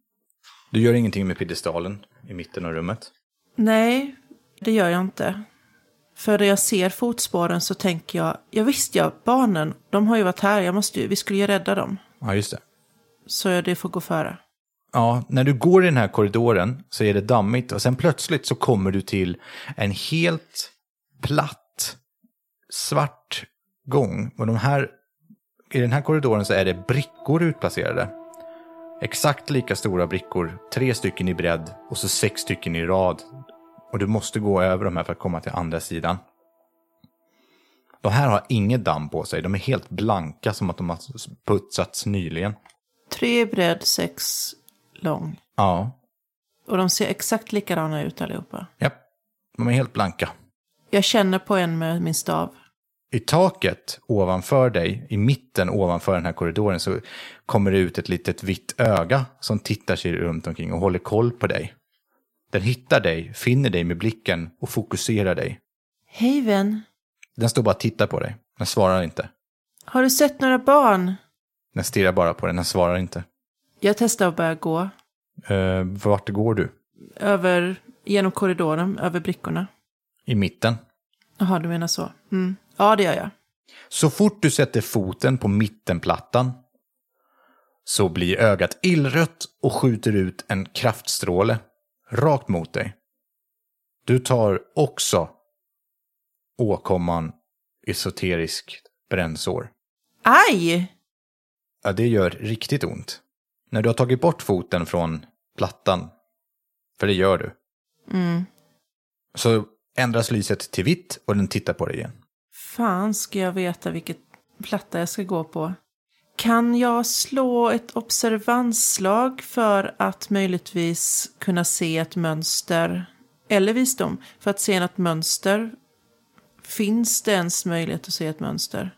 Speaker 1: Du gör ingenting med piedestalen i mitten av rummet.
Speaker 2: Nej, det gör jag inte. För när jag ser fotspåren så tänker jag, ja visst ja, barnen, de har ju varit här, jag måste vi skulle ju rädda dem.
Speaker 1: Ja, just det.
Speaker 2: Så det får gå före.
Speaker 1: Ja, när du går i den här korridoren så är det dammigt och sen plötsligt så kommer du till en helt platt, svart gång. Och de här I den här korridoren så är det brickor utplacerade. Exakt lika stora brickor, tre stycken i bredd och så sex stycken i rad. Och du måste gå över de här för att komma till andra sidan. De här har inget damm på sig, de är helt blanka som att de har putsats nyligen.
Speaker 2: Tre i bredd, sex lång.
Speaker 1: Ja,
Speaker 2: Och de ser exakt likadana ut allihopa.
Speaker 1: ja. de är helt blanka.
Speaker 2: Jag känner på en med min stav.
Speaker 1: I taket ovanför dig, i mitten ovanför den här korridoren, så kommer det ut ett litet vitt öga som tittar sig runt omkring och håller koll på dig. Den hittar dig, finner dig med blicken och fokuserar dig.
Speaker 2: Hej vän,
Speaker 1: Den står bara och tittar på dig. Den svarar inte.
Speaker 2: har du sett några barn?
Speaker 1: Den stirrar bara på dig, den svarar inte.
Speaker 2: Jag testar att börja gå.
Speaker 1: Uh, vart går du?
Speaker 2: Över, genom korridoren, över brickorna.
Speaker 1: I mitten.
Speaker 2: Jaha, du menar så. Mm. Ja, det gör jag.
Speaker 1: Så fort du sätter foten på mittenplattan så blir ögat illrött och skjuter ut en kraftstråle rakt mot dig. Du tar också åkomman esoterisk brännsår.
Speaker 2: Aj!
Speaker 1: Ja, det gör riktigt ont. När du har tagit bort foten från plattan, för det gör du,
Speaker 2: Mm.
Speaker 1: så ändras lyset till vitt och den tittar på dig igen.
Speaker 2: Fan ska jag veta vilket platta jag ska gå på. Kan jag slå ett observansslag för att möjligtvis kunna se ett mönster? Eller visdom, för att se något mönster? Finns det ens möjlighet att se ett mönster?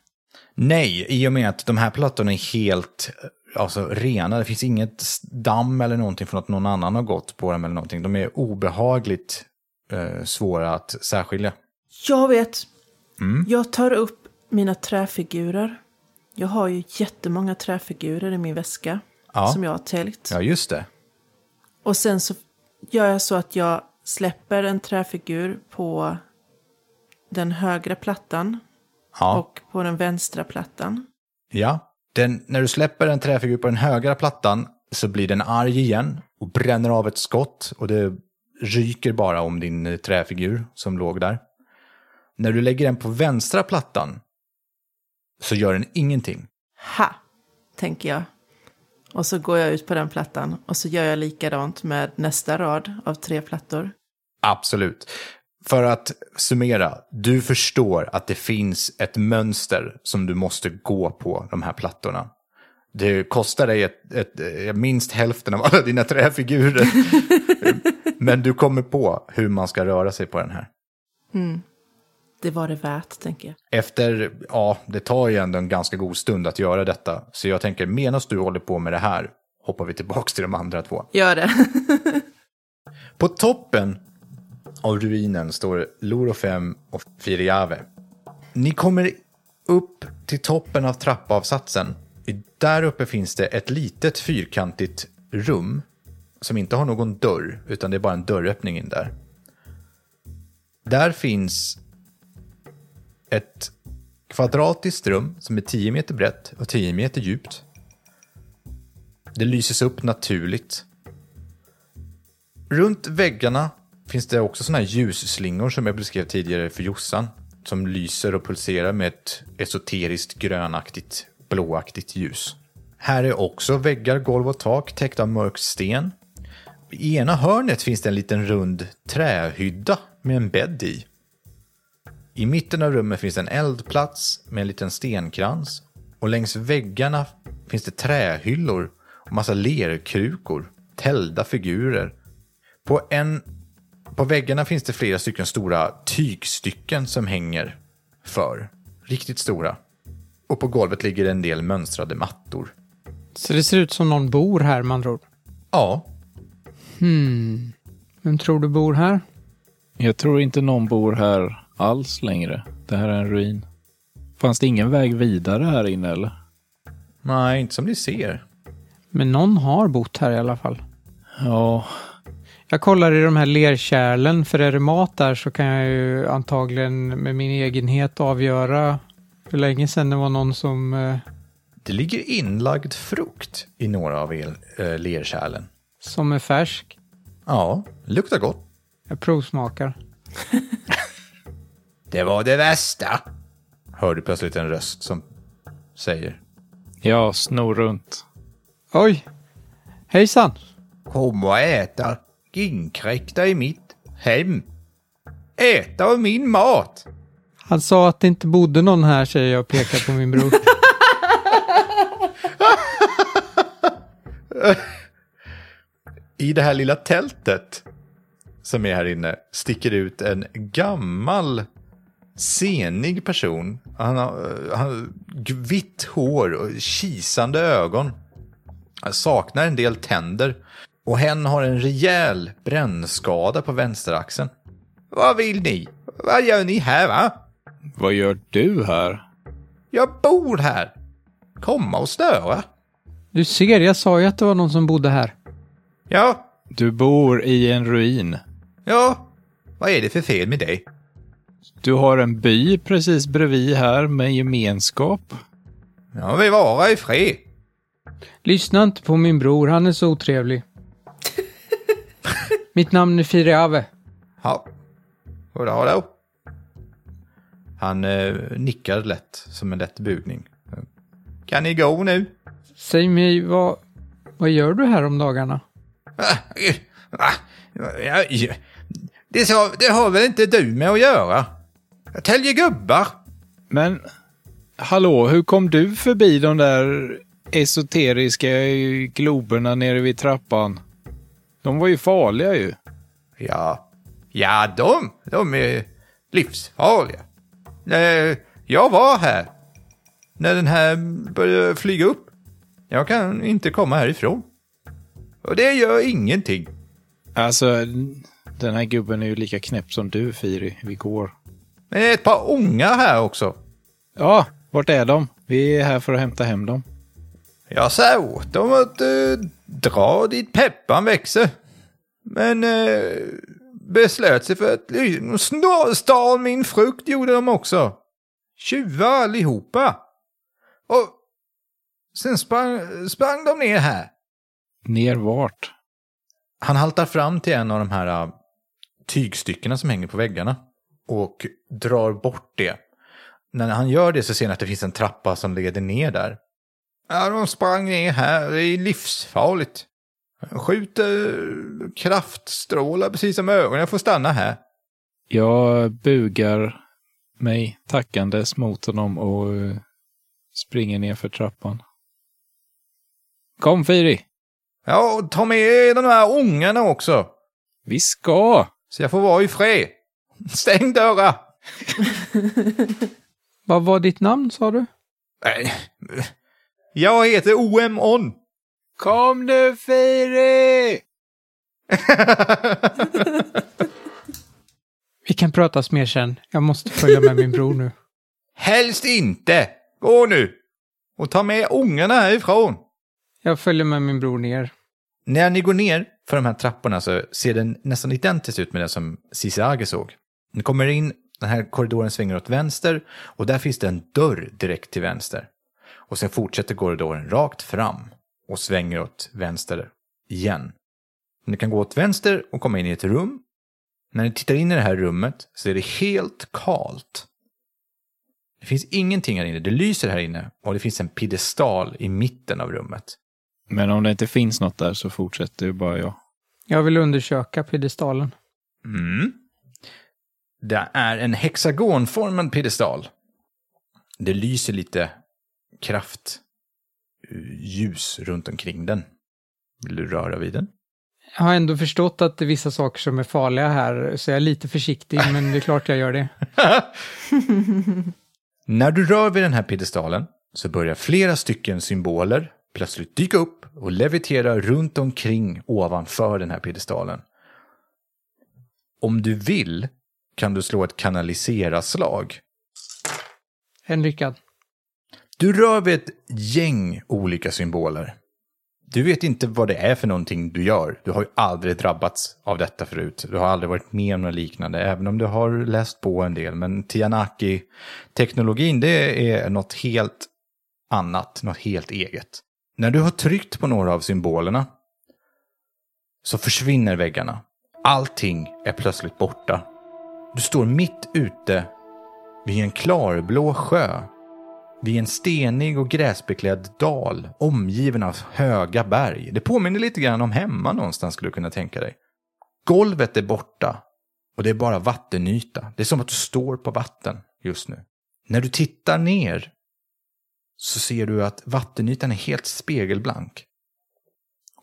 Speaker 1: Nej, i och med att de här plattorna är helt eh, alltså, rena. Det finns inget damm eller någonting från att någon annan har gått på dem eller någonting. De är obehagligt eh, svåra att särskilja.
Speaker 2: Jag vet. Jag tar upp mina träfigurer. Jag har ju jättemånga träfigurer i min väska.
Speaker 1: Ja.
Speaker 2: Som jag har täljt.
Speaker 1: Ja, just det.
Speaker 2: Och sen så gör jag så att jag släpper en träfigur på den högra plattan
Speaker 1: Ja.
Speaker 2: och på den vänstra plattan.
Speaker 1: ja. Den, när du släpper en träfigur på den högra plattan så blir den arg igen och bränner av ett skott och det ryker bara om din eh, träfigur som låg där. När du lägger den på vänstra plattan så gör den ingenting.
Speaker 2: Ha! Tänker jag. Och så går jag ut på den plattan och så gör jag likadant med nästa rad av tre plattor.
Speaker 1: Absolut. För att summera, du förstår att det finns ett mönster som du måste gå på de här plattorna. Det kostar dig ett, ett, eh, minst hälften av alla dina träfigurer. *laughs* Men du kommer på hur man ska röra sig på den här.
Speaker 2: Det var det värt, tänker jag.
Speaker 1: Efter, ja, det tar ju ändå en ganska god stund att göra detta. Så jag tänker, medan du håller på med det här, hoppar vi tillbaka till de andra två.
Speaker 2: Gör det. *laughs*
Speaker 1: På toppen av ruinen står Lorofem och Firiave. Ni kommer upp till toppen av trappavsatsen. Där uppe finns det ett litet fyrkantigt rum som inte har någon dörr, utan det är bara en dörröppning in där. Där finns ett kvadratiskt rum som är 10 meter brett och 10 meter djupt. Det lyses upp naturligt. Runt väggarna finns det också sådana här ljusslingor som jag beskrev tidigare för Jossan. Som lyser och pulserar med ett esoteriskt grönaktigt, blåaktigt ljus. Här är också väggar, golv och tak täckta av mörk sten. I ena hörnet finns det en liten rund trähydda med en bädd i. I mitten av rummet finns en eldplats med en liten stenkrans. Och längs väggarna finns det trähyllor och massa lerkrukor, tällda figurer. På, en, på väggarna finns det flera stycken stora tygstycken som hänger för. Riktigt stora. Och på golvet ligger en del mönstrade mattor.
Speaker 3: Så det ser ut som någon bor här man tror.
Speaker 1: Ja,
Speaker 3: Vem tror du bor här?
Speaker 4: Jag tror inte någon bor här alls längre. Det här är en ruin. Fanns det ingen väg vidare här inne eller?
Speaker 1: nej, inte som ni ser.
Speaker 3: Men någon har bott här i alla fall.
Speaker 4: Ja,
Speaker 3: Jag kollar i de här lerkärlen, för är det mat där så kan jag ju antagligen med min egenhet avgöra hur länge sedan det var någon som... Eh,
Speaker 1: Det ligger inlagd frukt i några av el, eh, lerkärlen.
Speaker 3: som är färsk.
Speaker 1: Ja, luktar gott.
Speaker 3: Jag provsmakar. *laughs*
Speaker 1: Det var det värsta. Hör du plötsligt en röst som säger.
Speaker 4: Jag snor runt.
Speaker 3: Oj! Hejsan!
Speaker 1: Kom och äta inkräkta i mitt hem. Äta av min mat.
Speaker 3: Han sa att det inte bodde någon här, säger jag och pekar på min bror. *laughs*
Speaker 1: I det här lilla tältet som är här inne sticker ut en gammal senig person. Han har, han har vitt hår och kisande ögon. Han saknar en del tänder. Och hen har en rejäl brännskada på vänsteraxeln. Vad vill ni? Vad gör ni här va?
Speaker 4: Vad gör du här?
Speaker 1: Jag bor här. Komma och störa.
Speaker 3: Du ser, jag sa ju att det var någon som bodde här.
Speaker 1: Ja,
Speaker 4: Du bor i en ruin.
Speaker 1: ja. Vad är det för fel med dig?
Speaker 4: Du har en by precis bredvid här med gemenskap.
Speaker 1: Jag vill vara i fred.
Speaker 3: Lyssna inte på min bror, han är så otrevlig. Mitt namn är Firiave.
Speaker 1: Ja, goddag då. Han eh, nickar lätt, som en lätt bugning. Kan ni gå nu?
Speaker 3: Säg mig, vad, vad gör du här om dagarna?
Speaker 1: Det, sa, det har väl inte du med att göra? Jag täljer gubbar.
Speaker 4: Men hallå, hur kom du förbi de där esoteriska globerna nere vid trappan? De var ju farliga ju.
Speaker 1: Ja, ja de, de är livsfarliga. Eh, Jag var här när den här började flyga upp. Jag kan inte komma härifrån. Och det gör ingenting.
Speaker 4: Alltså, den här gubben är ju lika knäpp som du, Firi. Vi går.
Speaker 1: Men det är ett par ungar här också.
Speaker 4: Ja, vart är de? Vi är här för att hämta hem dem.
Speaker 1: Jag sa åt dem att eh, dra dit peppan växer. Men eh, beslöt sig för att de stal min frukt gjorde de också. Tjuvar allihopa. Och sen sprang, sprang de ner här.
Speaker 4: Ner vart?
Speaker 1: Han haltar fram till en av de här uh, tygstyckena som hänger på väggarna och drar bort det. När han gör det så ser han att det finns en trappa som leder ner där. Ja, de sprang ner här. Det är livsfarligt. Han skjuter kraftstrålar precis som ögonen. Jag får stanna här.
Speaker 4: Jag bugar mig tackandes mot honom och eh, springer ner för trappan. Kom Firi!
Speaker 1: Ja, ta med de här ungarna också.
Speaker 4: Vi ska!
Speaker 1: Så jag får vara i fred. Stäng dörrar! *laughs*
Speaker 3: Vad var ditt namn, sa du?
Speaker 1: Nej. Jag heter OM On.
Speaker 4: Kom nu Firi! *laughs*
Speaker 3: Vi kan pratas mer sen. Jag måste följa med min bror nu.
Speaker 1: Helst inte. Gå nu. Och ta med ungarna härifrån.
Speaker 3: Jag följer med min bror ner.
Speaker 1: När ni går ner för de här trapporna så ser den nästan identiskt ut med den som Cisage såg. Ni kommer in, den här korridoren svänger åt vänster och där finns det en dörr direkt till vänster. Och sen fortsätter korridoren rakt fram och svänger åt vänster igen. Ni kan gå åt vänster och komma in i ett rum. När ni tittar in i det här rummet så är det helt kalt. Det finns ingenting här inne, det lyser här inne och det finns en piedestal i mitten av rummet.
Speaker 4: Men om det inte finns något där så fortsätter ju bara jag.
Speaker 3: Jag vill undersöka piedestalen.
Speaker 1: Mm. Det är en hexagonformad piedestal. Det lyser lite kraft, eh, runt omkring den. Vill du röra vid den?
Speaker 3: Jag har ändå förstått att det är vissa saker som är farliga här, så jag är lite försiktig, men det är klart jag gör det. *laughs*
Speaker 1: När du rör vid den här piedestalen så börjar flera stycken symboler plötsligt dyka upp och levitera runt omkring ovanför den här piedestalen. Om du vill kan du slå ett kanalisera-slag.
Speaker 3: En lyckad.
Speaker 1: Du rör vid ett gäng olika symboler. Du vet inte vad det är för någonting du gör. Du har ju aldrig drabbats av detta förut. Du har aldrig varit med om något liknande, även om du har läst på en del. Men Tianaki-teknologin, det är något helt annat, något helt eget. När du har tryckt på några av symbolerna så försvinner väggarna. Allting är plötsligt borta. Du står mitt ute vid en klarblå sjö vid en stenig och gräsbeklädd dal omgiven av höga berg. Det påminner lite grann om hemma någonstans skulle du kunna tänka dig. Golvet är borta och det är bara vattenyta. Det är som att du står på vatten just nu. När du tittar ner så ser du att vattenytan är helt spegelblank.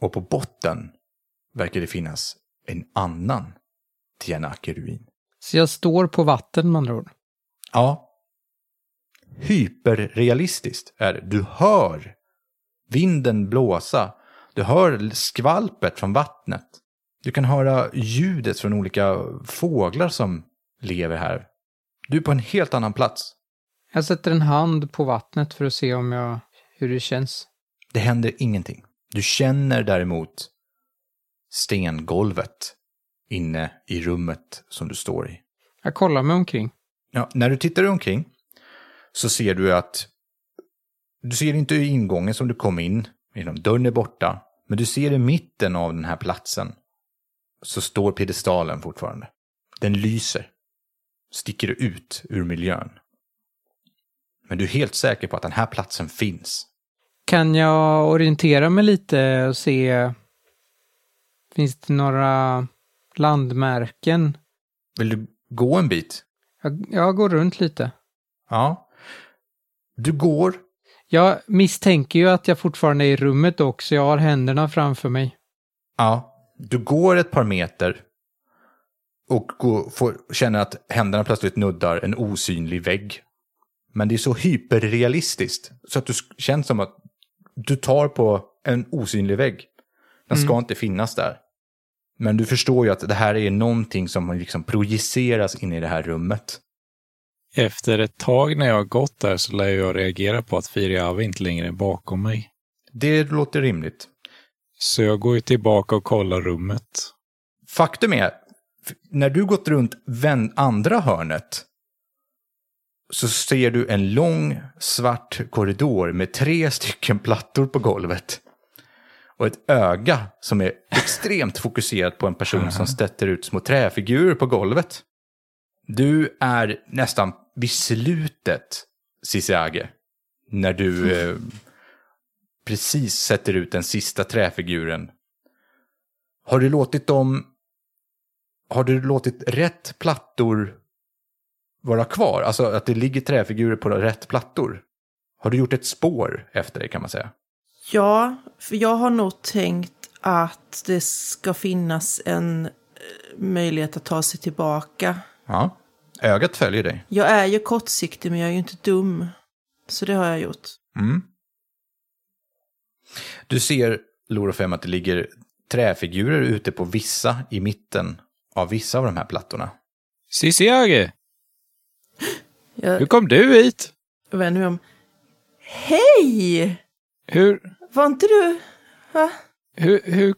Speaker 1: Och på botten verkar det finnas en annan Tianaki-ruin.
Speaker 3: Så jag står på vatten med andra ord.
Speaker 1: Ja. Hyperrealistiskt är det. Du hör vinden blåsa. Du hör skvalpet från vattnet. Du kan höra ljudet från olika fåglar som lever här. Du är på en helt annan plats.
Speaker 3: Jag sätter en hand på vattnet för att se om jag, hur det känns.
Speaker 1: Det händer ingenting. Du känner däremot stengolvet inne i rummet som du står i.
Speaker 3: Jag kollar mig omkring.
Speaker 1: Ja, när du tittar omkring så ser du att du ser inte ingången som du kom in, genom dörren är borta, men du ser i mitten av den här platsen så står piedestalen fortfarande. Den lyser, sticker ut ur miljön. Men du är helt säker på att den här platsen finns.
Speaker 3: Kan jag orientera mig lite och se... Finns det några landmärken?
Speaker 1: Vill du gå en bit?
Speaker 3: Jag, jag går runt lite.
Speaker 1: Ja. Du går.
Speaker 3: Jag misstänker ju att jag fortfarande är i rummet också. Jag har händerna framför mig.
Speaker 1: Ja. Du går ett par meter och går, får, känner att händerna plötsligt nuddar en osynlig vägg. Men det är så hyperrealistiskt så att du känns som att du tar på en osynlig vägg. Den ska inte finnas där. Men du förstår ju att det här är någonting som liksom projiceras in i det här rummet.
Speaker 4: Efter ett tag när jag har gått där så lär jag reagera på att Firiavi inte längre är bakom mig.
Speaker 1: Det låter rimligt.
Speaker 4: Så jag går ju tillbaka och kollar rummet.
Speaker 1: Faktum är, när du gått runt andra hörnet så ser du en lång svart korridor med tre stycken plattor på golvet. Och ett öga som är *laughs* extremt fokuserat på en person som sätter ut små träfigurer på golvet. Du är nästan vid slutet, Sisiage, när du eh, precis sätter ut den sista träfiguren. Har du låtit dem... Har du låtit rätt plattor vara kvar? Alltså att det ligger träfigurer på rätt plattor? Har du gjort ett spår efter dig kan man säga?
Speaker 2: Ja, för jag har nog tänkt att det ska finnas en eh, möjlighet att ta sig tillbaka.
Speaker 1: Ja. Ögat följer dig.
Speaker 2: Jag är ju kortsiktig men jag är ju inte dum. Så det har jag gjort.
Speaker 1: Mm. Du ser, Lorofem, att det ligger träfigurer ute på vissa i mitten av vissa av de här plattorna.
Speaker 4: Sisiage,
Speaker 2: Jag
Speaker 4: hur kom du hit?
Speaker 2: vänder mig om. Hej!
Speaker 4: Hur,
Speaker 2: Var inte du... Va?
Speaker 4: hur, hur,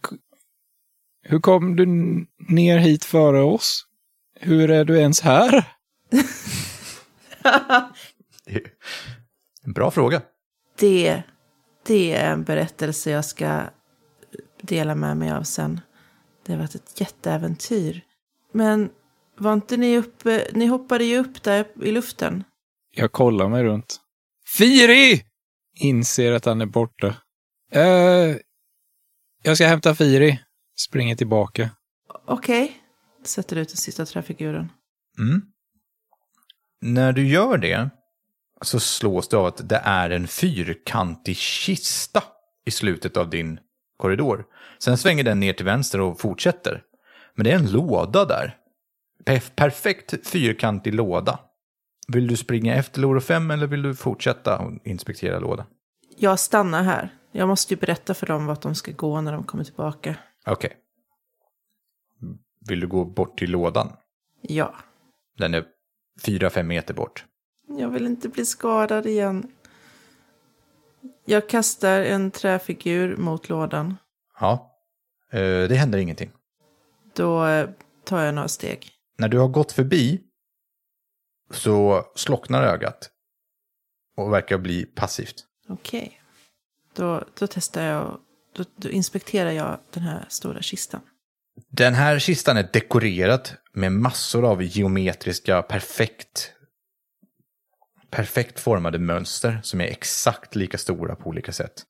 Speaker 4: hur kom du ner hit före oss? Hur är du ens här?
Speaker 1: En *laughs* bra fråga.
Speaker 2: Det, det är en berättelse jag ska dela med mig av sen. Det har varit ett jätteäventyr. Men var inte ni uppe... Ni hoppade ju upp där i luften.
Speaker 4: Jag kollar mig runt. Firi! Inser att han är borta. Eh, jag ska hämta Firi. Springer tillbaka.
Speaker 2: Okej. Sätter ut den sista träfiguren.
Speaker 1: Mm. När du gör det så slås du av att det är en fyrkantig kista i slutet av din korridor. Sen svänger den ner till vänster och fortsätter. Men det är en låda där. Per- perfekt fyrkantig låda. Vill du springa efter Loro 5 eller vill du fortsätta och inspektera lådan?
Speaker 2: Jag stannar här. Jag måste ju berätta för dem vart de ska gå när de kommer tillbaka.
Speaker 1: Okej. Vill du gå bort till lådan?
Speaker 2: Ja.
Speaker 1: Den är fyra fem meter bort.
Speaker 2: Jag vill inte bli skadad igen. Jag kastar en träfigur mot lådan.
Speaker 1: Ja. Eh, Det händer ingenting.
Speaker 2: Då eh, tar jag några steg.
Speaker 1: När du har gått förbi så slocknar ögat och verkar bli passivt.
Speaker 2: Okej. Då, då testar jag, då, då inspekterar jag den här stora kistan.
Speaker 1: Den här kistan är dekorerad med massor av geometriska, perfekt perfekt formade mönster som är exakt lika stora på olika sätt.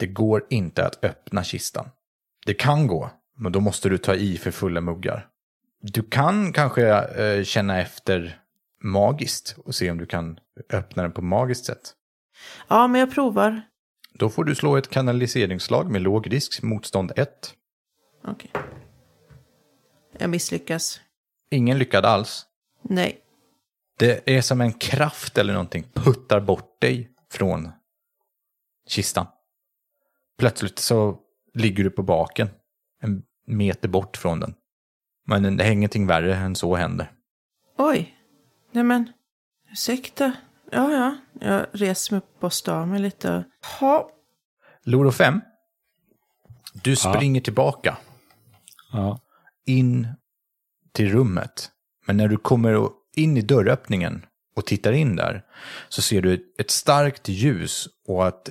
Speaker 1: Det går inte att öppna kistan. Det kan gå, men då måste du ta i för fulla muggar. Du kan kanske eh, känna efter magiskt och se om du kan öppna den på magiskt sätt.
Speaker 2: Ja, men jag provar.
Speaker 1: Då får du slå ett kanaliseringsslag med låg risk, motstånd 1.
Speaker 2: Okej. Jag misslyckas.
Speaker 1: Ingen lyckad alls.
Speaker 2: Nej.
Speaker 1: Det är som en kraft eller någonting puttar bort dig från kistan. Plötsligt så ligger du på baken, en meter bort från den. Men det är ingenting värre än så händer.
Speaker 2: Oj. Nej men, ursäkta. Ja, ja. Jag reser mig upp och star mig lite. och- Ha.
Speaker 1: Loro 5. Du springer tillbaka
Speaker 4: Ja.
Speaker 1: In till rummet. Men när du kommer in i dörröppningen och tittar in där så ser du ett starkt ljus och att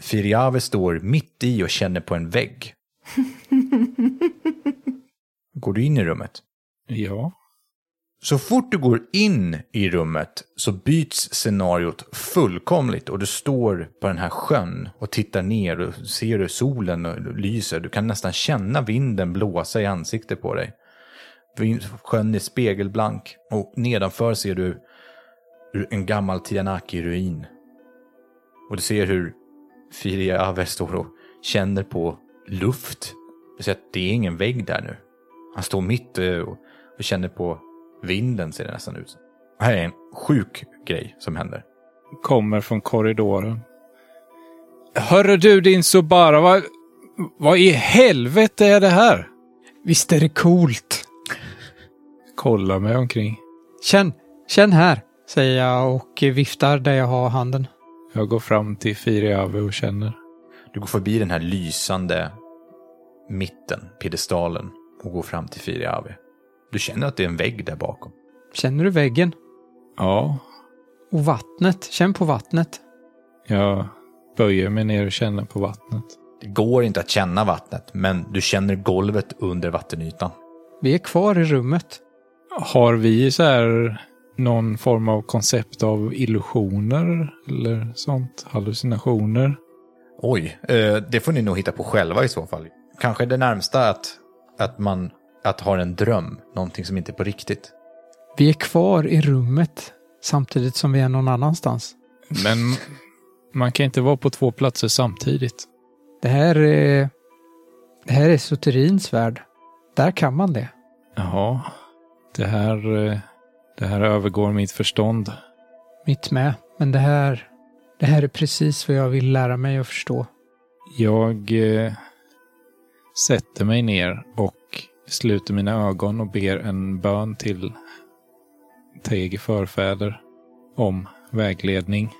Speaker 1: Firiave står mitt i och känner på en vägg. *laughs* Går du in i rummet?
Speaker 4: Ja.
Speaker 1: Så fort du går in i rummet så byts scenariot fullkomligt och du står på den här sjön och tittar ner och ser hur solen lyser. Du kan nästan känna vinden blåsa i ansiktet på dig. Sjön är spegelblank och nedanför ser du en gammal Tianaki-ruin. Och du ser hur Firiave står och känner på luft. Du ser att det är ingen vägg där nu. Han står mitt eh, och känner på vinden ser det nästan ut. Det här är en sjuk grej som händer.
Speaker 4: Kommer från korridoren. Hörru du din Subara, vad, vad i helvete är det här?
Speaker 3: Visst är det coolt?
Speaker 4: Kolla mig omkring.
Speaker 3: Känn, känn här, säger jag och viftar där jag har handen.
Speaker 4: Jag går fram till Firiave och känner.
Speaker 1: Du går förbi den här lysande mitten, piedestalen, och går fram till Firiave. Du känner att det är en vägg där bakom.
Speaker 3: Känner du väggen?
Speaker 4: Ja,
Speaker 3: Och vattnet? Känn på vattnet.
Speaker 4: jag böjer mig ner och känner på vattnet.
Speaker 1: Det går inte att känna vattnet, men du känner golvet under vattenytan.
Speaker 3: Vi är kvar i rummet.
Speaker 4: Har vi så här någon form av koncept av illusioner eller sånt? Hallucinationer?
Speaker 1: Oj, eh, det får ni nog hitta på själva i så fall. Kanske det närmsta att, att man att ha en dröm, någonting som inte är på riktigt.
Speaker 3: Vi är kvar i rummet samtidigt som vi är någon annanstans.
Speaker 4: Men *laughs* man kan inte vara på två platser samtidigt.
Speaker 3: Det här är... Det här är Soterins värld. Där kan man det.
Speaker 4: Jaha, det här, eh, det här övergår mitt förstånd.
Speaker 3: Mitt med. Men det här... Det här är precis vad jag vill lära mig att förstå.
Speaker 4: Jag eh, sätter mig ner och sluter mina ögon och ber en bön till Tegi förfäder om vägledning.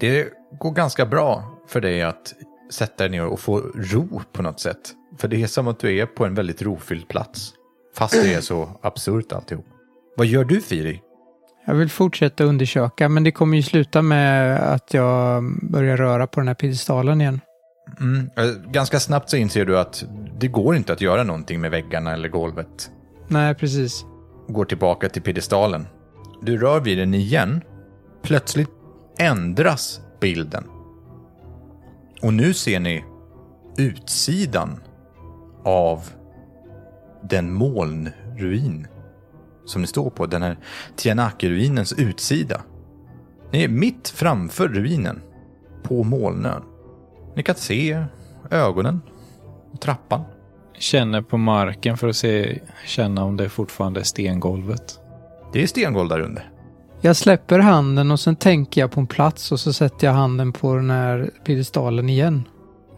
Speaker 1: Det går ganska bra för dig att sätta dig ner och få ro på något sätt. För det är som att du är på en väldigt rofylld plats. Fast det är så absurt alltihop. Vad gör du Firi?
Speaker 3: Jag vill fortsätta undersöka, men det kommer ju sluta med att jag börjar röra på den här piedestalen igen.
Speaker 1: Mm. eh, Ganska snabbt så inser du att det går inte att göra någonting med väggarna eller golvet.
Speaker 3: Nej, precis.
Speaker 1: Går tillbaka till piedestalen. Du rör vid den igen. Plötsligt ändras bilden. Och nu ser ni utsidan av den molnruin som ni står på. Den här Tianaki-ruinens utsida. Ni är mitt framför ruinen. På molnön. Ni kan se ögonen och trappan.
Speaker 4: Känner på marken för att se, känna om det fortfarande är stengolvet.
Speaker 1: Det är stengolv där under.
Speaker 3: Jag släpper handen och sen tänker jag på en plats och så sätter jag handen på den här piedestalen igen.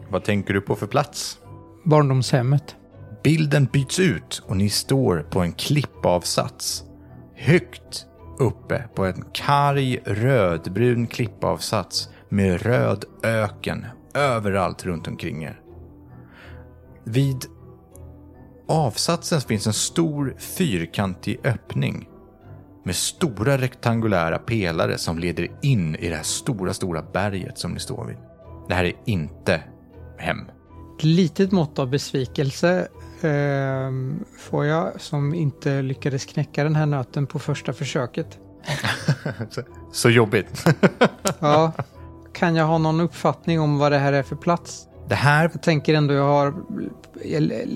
Speaker 1: Vad tänker du på för plats?
Speaker 3: Barndomshemmet.
Speaker 1: Bilden byts ut och ni står på en klippavsats. Högt uppe på en karg rödbrun klippavsats med röd öken överallt runt omkring er. Vid avsatsen finns en stor fyrkantig öppning med stora rektangulära pelare som leder in i det här stora, stora berget som ni står vid. Det här är inte hem.
Speaker 3: Ett litet mått av besvikelse ehm, får jag som inte lyckades knäcka den här nöten på första försöket. *laughs*
Speaker 1: Så jobbigt.
Speaker 3: Ja. *laughs* Kan jag ha någon uppfattning om vad det här är för plats?
Speaker 1: Det här,
Speaker 3: Jag tänker ändå jag har...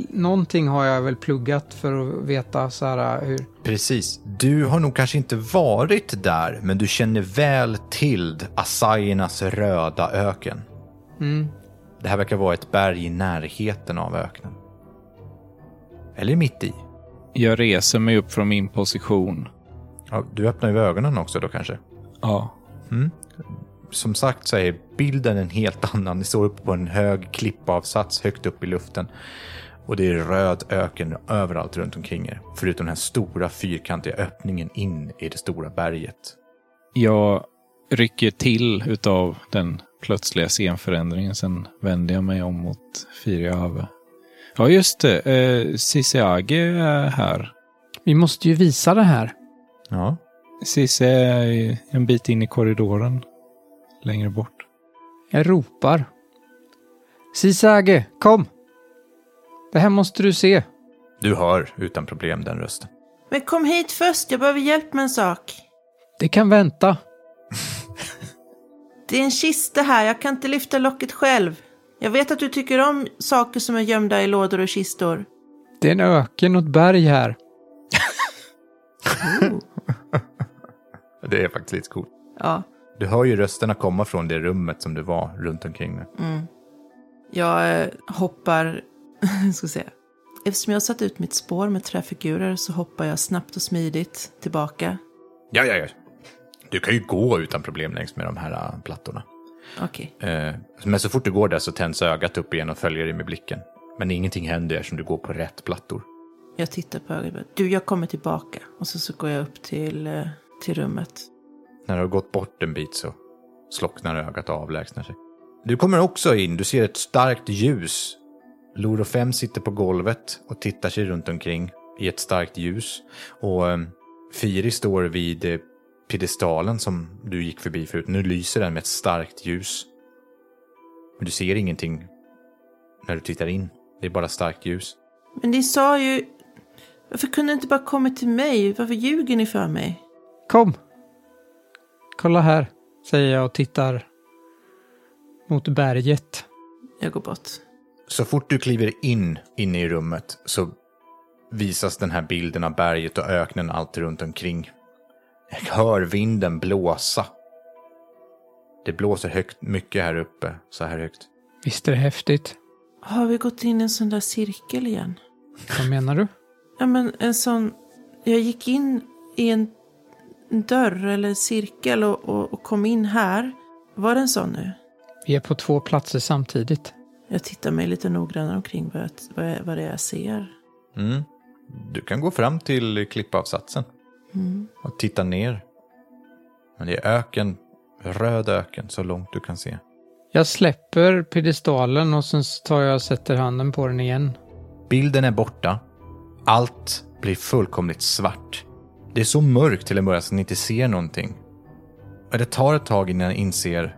Speaker 3: Någonting har jag väl pluggat för att veta så här hur...
Speaker 1: precis. Du har nog kanske inte varit där, men du känner väl till Assaiernas röda öken.
Speaker 3: Mm.
Speaker 1: Det här verkar vara ett berg i närheten av öknen. Eller mitt i.
Speaker 4: Jag reser mig upp från min position.
Speaker 1: Ja, du öppnar ju ögonen också då kanske.
Speaker 4: Ja,
Speaker 1: Som sagt så är bilden en helt *laughs* annan. Ni står uppe på en hög klippavsats högt upp i luften. Och det är röd öken överallt runt omkring er. Förutom den här stora fyrkantiga öppningen in i det stora berget.
Speaker 4: jag rycker till utav den plötsliga scenförändringen. Sen vänder jag mig om mot Firiave. Ja, just det. Eh, Siseage är här.
Speaker 3: Vi måste ju visa det här.
Speaker 1: Ja,
Speaker 4: Sisse är en bit in i korridoren. Längre bort.
Speaker 3: Jag ropar. Sisage, kom! Det här måste du se.
Speaker 1: du hör utan problem den rösten.
Speaker 2: Men kom hit först, jag behöver hjälp med en sak.
Speaker 3: Det kan vänta. *laughs*
Speaker 2: Det är en kista här, jag kan inte lyfta locket själv. Jag vet att du tycker om saker som är gömda i lådor och kistor.
Speaker 3: Det är en öken och ett berg här. *laughs*
Speaker 1: Det är faktiskt lite coolt.
Speaker 2: Ja,
Speaker 1: Du hör ju rösterna komma från det rummet som du var runt omkring nu.
Speaker 2: jag eh, hoppar, *laughs* ska säga. Eftersom jag har satt ut mitt spår med träfigurer så hoppar jag snabbt och smidigt tillbaka.
Speaker 1: Ja, ja, ja. Du kan ju gå utan problem längs med de här äh, plattorna.
Speaker 2: Okej.
Speaker 1: Eh, men så fort du går där så tänds ögat upp igen och följer dig med blicken. Men ingenting händer eftersom du går på rätt plattor.
Speaker 2: Jag tittar på ögat. Du, jag kommer tillbaka. Och så, så går jag upp till, eh, till rummet.
Speaker 1: När du har gått bort en bit så slocknar ögat och avlägsnar sig. Du kommer också in, du ser ett starkt ljus. Loro 5 sitter på golvet och tittar sig runt omkring i ett starkt ljus. Och eh, Firi står vid eh, piedestalen som du gick förbi förut. Nu lyser den med ett starkt ljus. Men du ser ingenting när du tittar in. Det är bara starkt ljus.
Speaker 2: Men ni sa ju... Varför kunde ni inte bara kommit till mig? Varför ljuger ni för mig?
Speaker 3: Kom! Kolla här, säger jag och tittar mot berget.
Speaker 2: Jag går bort.
Speaker 1: Så fort du kliver in inne i rummet så visas den här bilden av berget och öknen allt runt omkring. Jag hör vinden blåsa. Det blåser högt, mycket här uppe, så här högt.
Speaker 3: Visst är det häftigt?
Speaker 2: Har vi gått in i en sån där cirkel igen?
Speaker 3: Vad menar du?
Speaker 2: Ja, men en sån... Jag gick in i en dörr eller cirkel och, och, och kom in här. Var det en sån nu?
Speaker 3: Vi är på två platser samtidigt.
Speaker 2: Jag tittar mig lite noggrannare omkring vad, jag, vad, jag, vad det är jag ser.
Speaker 1: Mm. Du kan gå fram till klippavsatsen och titta ner. Men det är öken, röd öken, så långt du kan se.
Speaker 3: Jag släpper piedestalen och sen så tar jag och sätter handen på den igen.
Speaker 1: Bilden är borta. Allt blir fullkomligt svart. Det är så mörkt till en början så ni inte ser någonting. Men det tar ett tag innan ni inser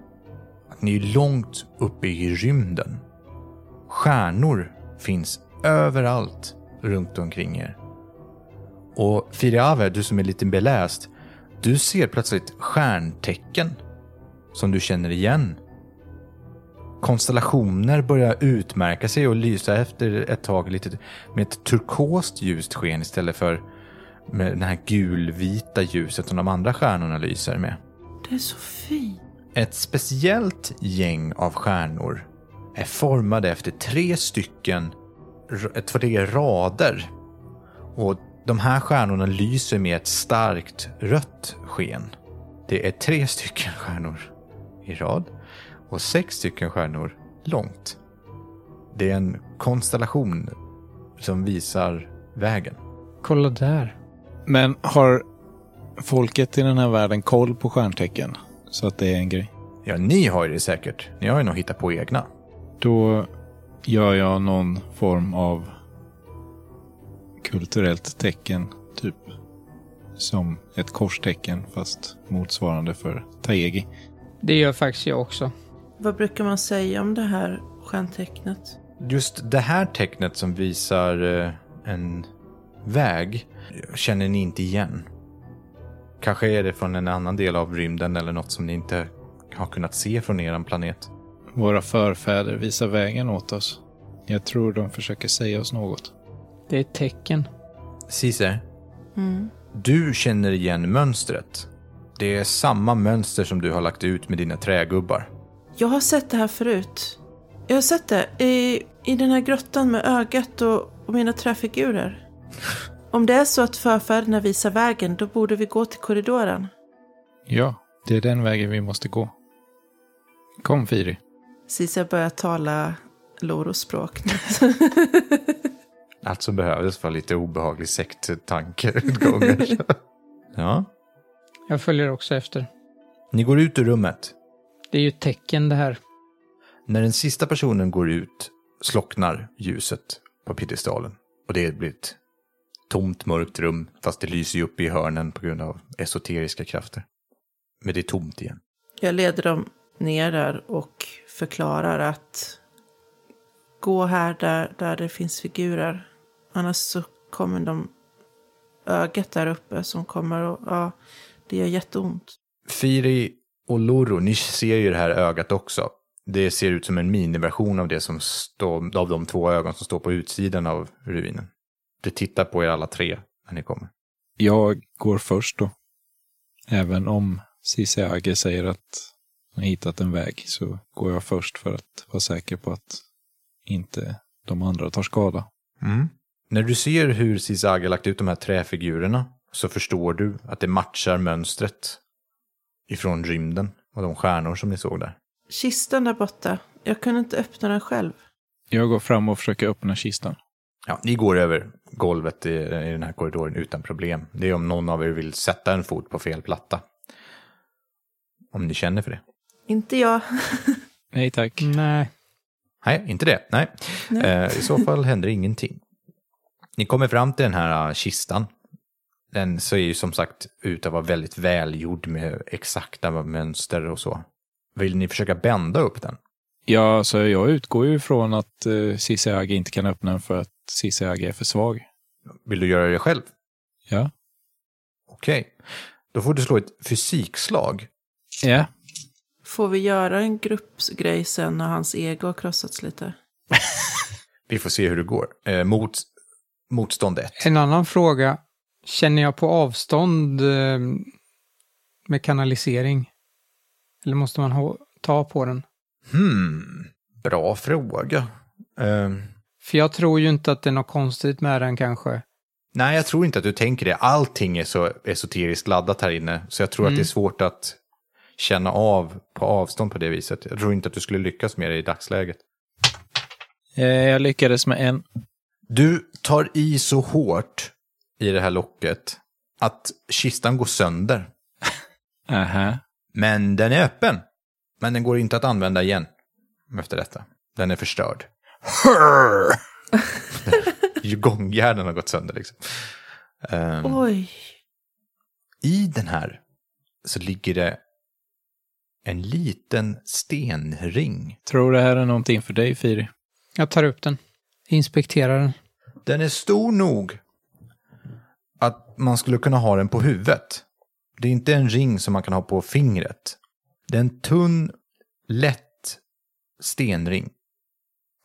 Speaker 1: att ni är långt uppe i rymden. Stjärnor finns överallt runt omkring er. Och Firiave, du som är lite beläst, du ser plötsligt stjärntecken som du känner igen. Konstellationer börjar utmärka sig och lysa efter ett tag lite med ett turkost ljust sken istället för med det här gulvita ljuset som de andra stjärnorna lyser med.
Speaker 2: Det är så fint.
Speaker 1: Ett speciellt gäng av stjärnor är formade efter tre stycken tre rader. Och de här stjärnorna lyser med ett starkt rött sken. Det är tre stycken stjärnor i rad och sex stycken stjärnor långt. Det är en konstellation som visar vägen.
Speaker 3: Kolla där.
Speaker 4: Men har folket i den här världen koll på stjärntecken? Så att det är en grej.
Speaker 1: Ja, ni har ju det säkert. Ni har ju nog hittat på egna.
Speaker 4: Då gör jag någon form av kulturellt tecken, typ. Som ett korstecken, fast motsvarande för Taegi.
Speaker 3: Det gör faktiskt jag också.
Speaker 2: Vad brukar man säga om det här stjärntecknet?
Speaker 1: Just det här tecknet som visar eh, en väg känner ni inte igen. Kanske är det från en annan del av rymden eller något som ni inte har kunnat se från er planet.
Speaker 4: Våra förfäder visar vägen åt oss. Jag tror de försöker säga oss något.
Speaker 3: Det är ett tecken.
Speaker 1: Caesar, du känner igen mönstret. Det är samma mönster som du har lagt ut med dina trägubbar.
Speaker 2: Jag har sett det här förut. Jag har sett det i, i den här grottan med ögat och, och mina träfigurer. *laughs* Om det är så att förfäderna visar vägen, då borde vi gå till korridoren.
Speaker 4: Ja, det är den vägen vi måste gå. Kom Firi.
Speaker 2: Cesar börjar tala Loros språk nu. *laughs*
Speaker 1: Allt som behövdes var lite obehaglig sekttankeutgångar. *laughs* ja.
Speaker 3: Jag följer också efter.
Speaker 1: Ni går ut ur rummet.
Speaker 3: Det är ju ett tecken det här.
Speaker 1: När den sista personen går ut slocknar ljuset på piedestalen. Och det blir ett tomt, mörkt rum, fast det lyser ju upp i hörnen på grund av esoteriska krafter. Men det är tomt igen.
Speaker 2: Jag leder dem ner där och förklarar att gå här där, där det finns figurer. Annars så kommer de ögat där uppe som kommer och ja, det gör jätteont.
Speaker 1: Firi och Loro, ni ser ju det här ögat också. Det ser ut som en miniversion av det som står, av de två ögon som står på utsidan av ruinen. Det tittar på er alla tre när ni kommer.
Speaker 4: Jag går först då. Även om Siseage säger att han har hittat en väg så går jag först för att vara säker på att inte de andra tar skada.
Speaker 1: När du ser hur Sisaga lagt ut de här träfigurerna så förstår du att det matchar mönstret ifrån rymden och de stjärnor som ni såg där.
Speaker 2: Kistan där borta, jag kunde inte öppna den själv.
Speaker 4: Jag går fram och försöker öppna kistan.
Speaker 1: Ja, ni går över golvet i, i den här korridoren utan problem. Det är om någon av er vill sätta en fot på fel platta. Om ni känner för det.
Speaker 2: Inte jag. *laughs*
Speaker 4: Nej tack.
Speaker 3: Nej.
Speaker 1: Nej, inte det. Nej. Eh, I så fall händer ingenting. Ni kommer fram till den här eh, kistan. Den ser ju som sagt ut att vara väldigt välgjord med exakta mönster och så. Vill ni försöka bända upp den?
Speaker 4: Ja, så jag utgår ju från att uh, Siseage inte kan öppna den för att Siseage är för svag.
Speaker 1: Vill du göra det själv?
Speaker 4: Ja.
Speaker 1: Okej. Då får du slå ett fysikslag.
Speaker 4: Ja.
Speaker 2: Får vi göra en gruppgrej sen när hans ego har krossats lite? *laughs*
Speaker 1: Vi får se hur det går. Eh, mot, motstånd 1.
Speaker 3: En annan fråga. Känner jag på avstånd eh, med kanalisering? Eller måste man ta på den?
Speaker 1: Hmm, bra fråga. Eh,
Speaker 3: För jag tror ju inte att det är något konstigt med den kanske.
Speaker 1: nej, jag tror inte att du tänker det. Allting är så esoteriskt laddat här inne. Så jag tror att det är svårt att känna av på avstånd på det viset. Jag tror inte att du skulle lyckas med det i dagsläget.
Speaker 4: Eh, Jag lyckades med en.
Speaker 1: Du tar i så hårt i det här locket att kistan går sönder. *laughs*
Speaker 4: Aha.
Speaker 1: Men den är öppen. Men den går inte att använda igen efter detta. Den är förstörd. *laughs* Gångjärnen har gått sönder liksom. Ehm,
Speaker 2: Oj.
Speaker 1: I den här så ligger det en liten stenring.
Speaker 4: Tror det här är någonting för dig, Firi.
Speaker 3: Jag tar upp den. Inspekterar den.
Speaker 1: Den är stor nog att man skulle kunna ha den på huvudet. Det är inte en ring som man kan ha på fingret. Det är en tunn, lätt stenring.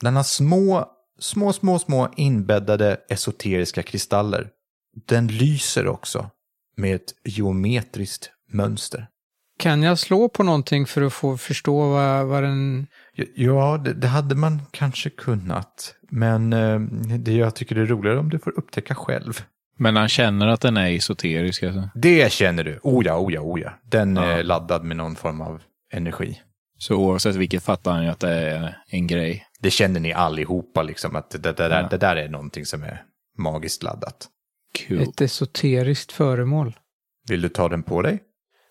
Speaker 1: Den har små, små, små, små inbäddade esoteriska kristaller. Den lyser också med ett geometriskt mönster.
Speaker 3: Kan jag slå på någonting för att få förstå vad, vad den...
Speaker 1: Ja, det, det hade man kanske kunnat. Men eh, det jag tycker det är roligare om du får upptäcka själv.
Speaker 4: Men han känner att den är esoterisk. Alltså.
Speaker 1: Det känner du. Oh ja, oh ja, oh ja. Den
Speaker 4: Ja.
Speaker 1: är laddad med någon form av energi.
Speaker 4: Så oavsett vilket fattar han ju att det är en grej.
Speaker 1: Det känner ni allihopa, liksom, att det, det, där,
Speaker 4: Ja.
Speaker 1: det där är någonting som är magiskt laddat.
Speaker 4: Cool.
Speaker 3: Ett esoteriskt föremål.
Speaker 1: Vill du ta den på dig?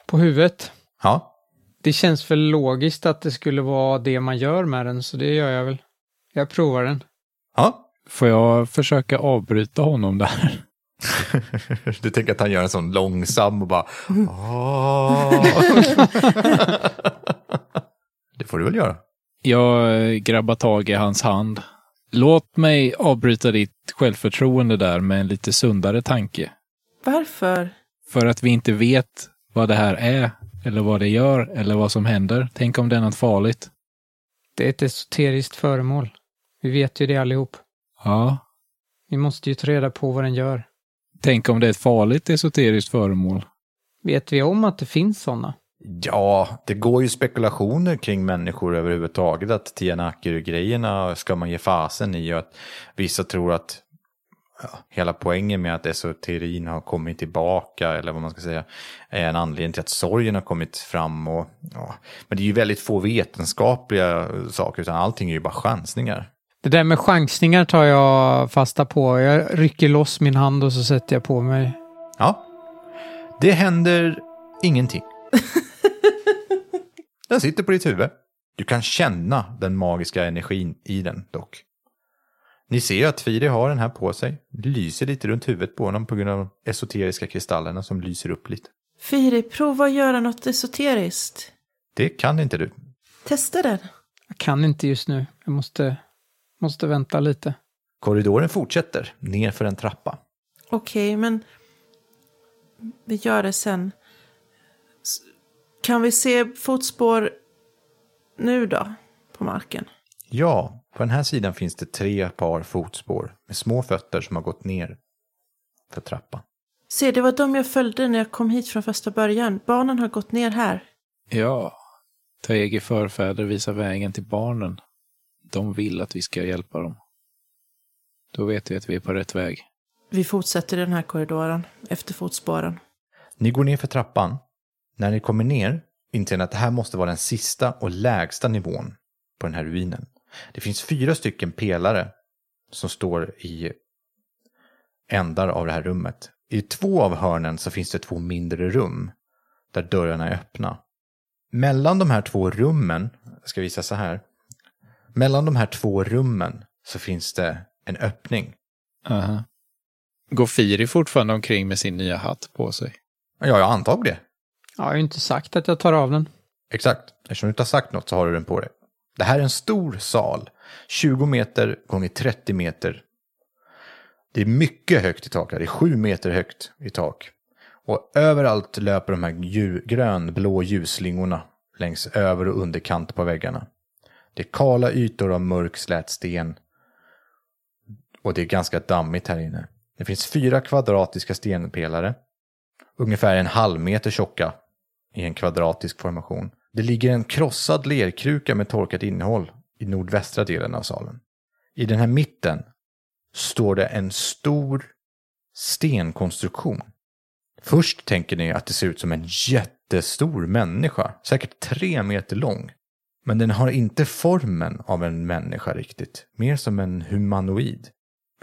Speaker 3: På huvudet.
Speaker 1: Ja.
Speaker 3: Det känns väl logiskt att det skulle vara det man gör med den, så det gör jag väl. Jag provar den.
Speaker 1: Ja.
Speaker 4: Får jag försöka avbryta honom där?
Speaker 1: Du tänker att han gör en sån långsam och bara... "Ah." det får du väl göra.
Speaker 4: Jag eh, grabbar tag i hans hand. Låt mig avbryta ditt självförtroende där med en lite sundare tanke.
Speaker 2: Varför?
Speaker 4: För att vi inte vet vad det här är, eller vad det gör, eller vad som händer. Tänk om det är något farligt.
Speaker 3: Det är ett esoteriskt föremål. Vi vet ju det allihop.
Speaker 4: Ja.
Speaker 3: Vi måste ju ta reda på vad den gör.
Speaker 4: Tänk om det är ett farligt esoteriskt föremål.
Speaker 3: Vet vi om att det finns sådana?
Speaker 1: Ja, det går ju spekulationer kring människor överhuvudtaget. Att Tianaker-grejerna ska man ge fasen i. Och att vissa tror att ja, hela poängen med att esoterin har kommit tillbaka, eller vad man ska säga, är en anledning till att sorgen har kommit fram. Och, ja. Men det är ju väldigt få vetenskapliga saker, utan allting är ju bara chansningar.
Speaker 3: Det där med chansningar tar jag fasta på. Jag rycker loss min hand och så sätter jag på mig.
Speaker 1: Ja, det händer ingenting. *laughs* den sitter på ditt huvud. Du kan känna den magiska energin i den dock. Ni ser ju att Firi har den här på sig. Det lyser lite runt huvudet på honom på grund av de esoteriska kristallerna som lyser upp lite.
Speaker 2: Firi, prova att göra något esoteriskt.
Speaker 1: Det kan inte du.
Speaker 2: Testa den.
Speaker 3: Jag kan inte just nu. Jag måste, måste vänta lite.
Speaker 1: Korridoren fortsätter ner för en trappa.
Speaker 2: Okej, men vi gör det sen. Kan vi se fotspår nu då, på marken?
Speaker 1: Ja, på den här sidan finns det tre par fotspår med små fötter som har gått ner för trappan.
Speaker 2: Se, det var de jag följde när jag kom hit från första början. Barnen har gått ner här.
Speaker 4: Ja. Taegi förfäder visar vägen till barnen. De vill att vi ska hjälpa dem. Då vet vi att vi är på rätt väg.
Speaker 2: Vi fortsätter i den här korridoren, efter fotspåren.
Speaker 1: Ni går ner för trappan. När ni kommer ner inser ni att det här måste vara den sista och lägsta nivån på den här ruinen. Det finns fyra stycken pelare som står i ändar av det här rummet. I två av hörnen så finns det två mindre rum där dörrarna är öppna. Mellan de här två rummen, jag ska visa så här. Mellan de här två rummen så finns det en öppning.
Speaker 4: Aha. Går Firi fortfarande omkring med sin nya hatt på sig?
Speaker 1: Ja, jag antar det.
Speaker 3: Jag har ju inte sagt att jag tar av den.
Speaker 1: Exakt. Eftersom du inte har sagt något så har du den på dig. Det här är en stor sal. 20 meter gånger 30 meter. Det är mycket högt i tak. Det är 7 meter högt i tak. Och överallt löper de här grönblå ljusslingorna längs över och underkant på väggarna. Det är kala ytor av mörk slät sten. Och det är ganska dammigt här inne. Det finns fyra kvadratiska stenpelare. Ungefär en halv meter tjocka i en kvadratisk formation. Det ligger en krossad lerkruka med torkat innehåll i nordvästra delen av salen. I den här mitten står det en stor stenkonstruktion. Först tänker ni att det ser ut som en jättestor människa, säkert tre meter lång. Men den har inte formen av en människa riktigt, mer som en humanoid.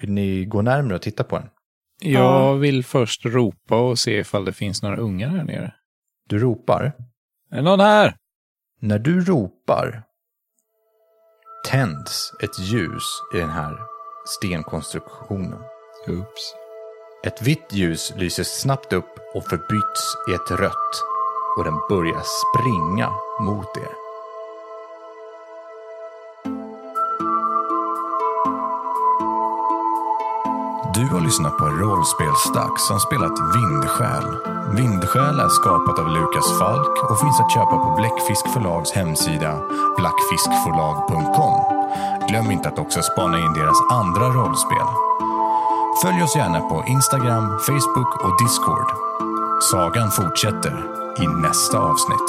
Speaker 1: Vill ni gå närmare och titta på den?
Speaker 4: Jag vill först ropa och se ifall det finns några ungar här nere.
Speaker 1: Du ropar.
Speaker 4: Är det någon här?
Speaker 1: När du ropar tänds ett ljus i den här stenkonstruktionen.
Speaker 4: Oops.
Speaker 1: Ett vitt ljus lyser snabbt upp och förbyts i ett rött och den börjar springa mot er.
Speaker 5: Du har lyssnat på Rollspelsdags som spelat Vindsjäl. Vindsjäl är skapat av Lukas Falk och finns att köpa på Bläckfisk förlags hemsida blackfiskförlag.com. Glöm inte att också spana in deras andra rollspel. Följ oss gärna på Instagram, Facebook och Discord. Sagan fortsätter i nästa avsnitt.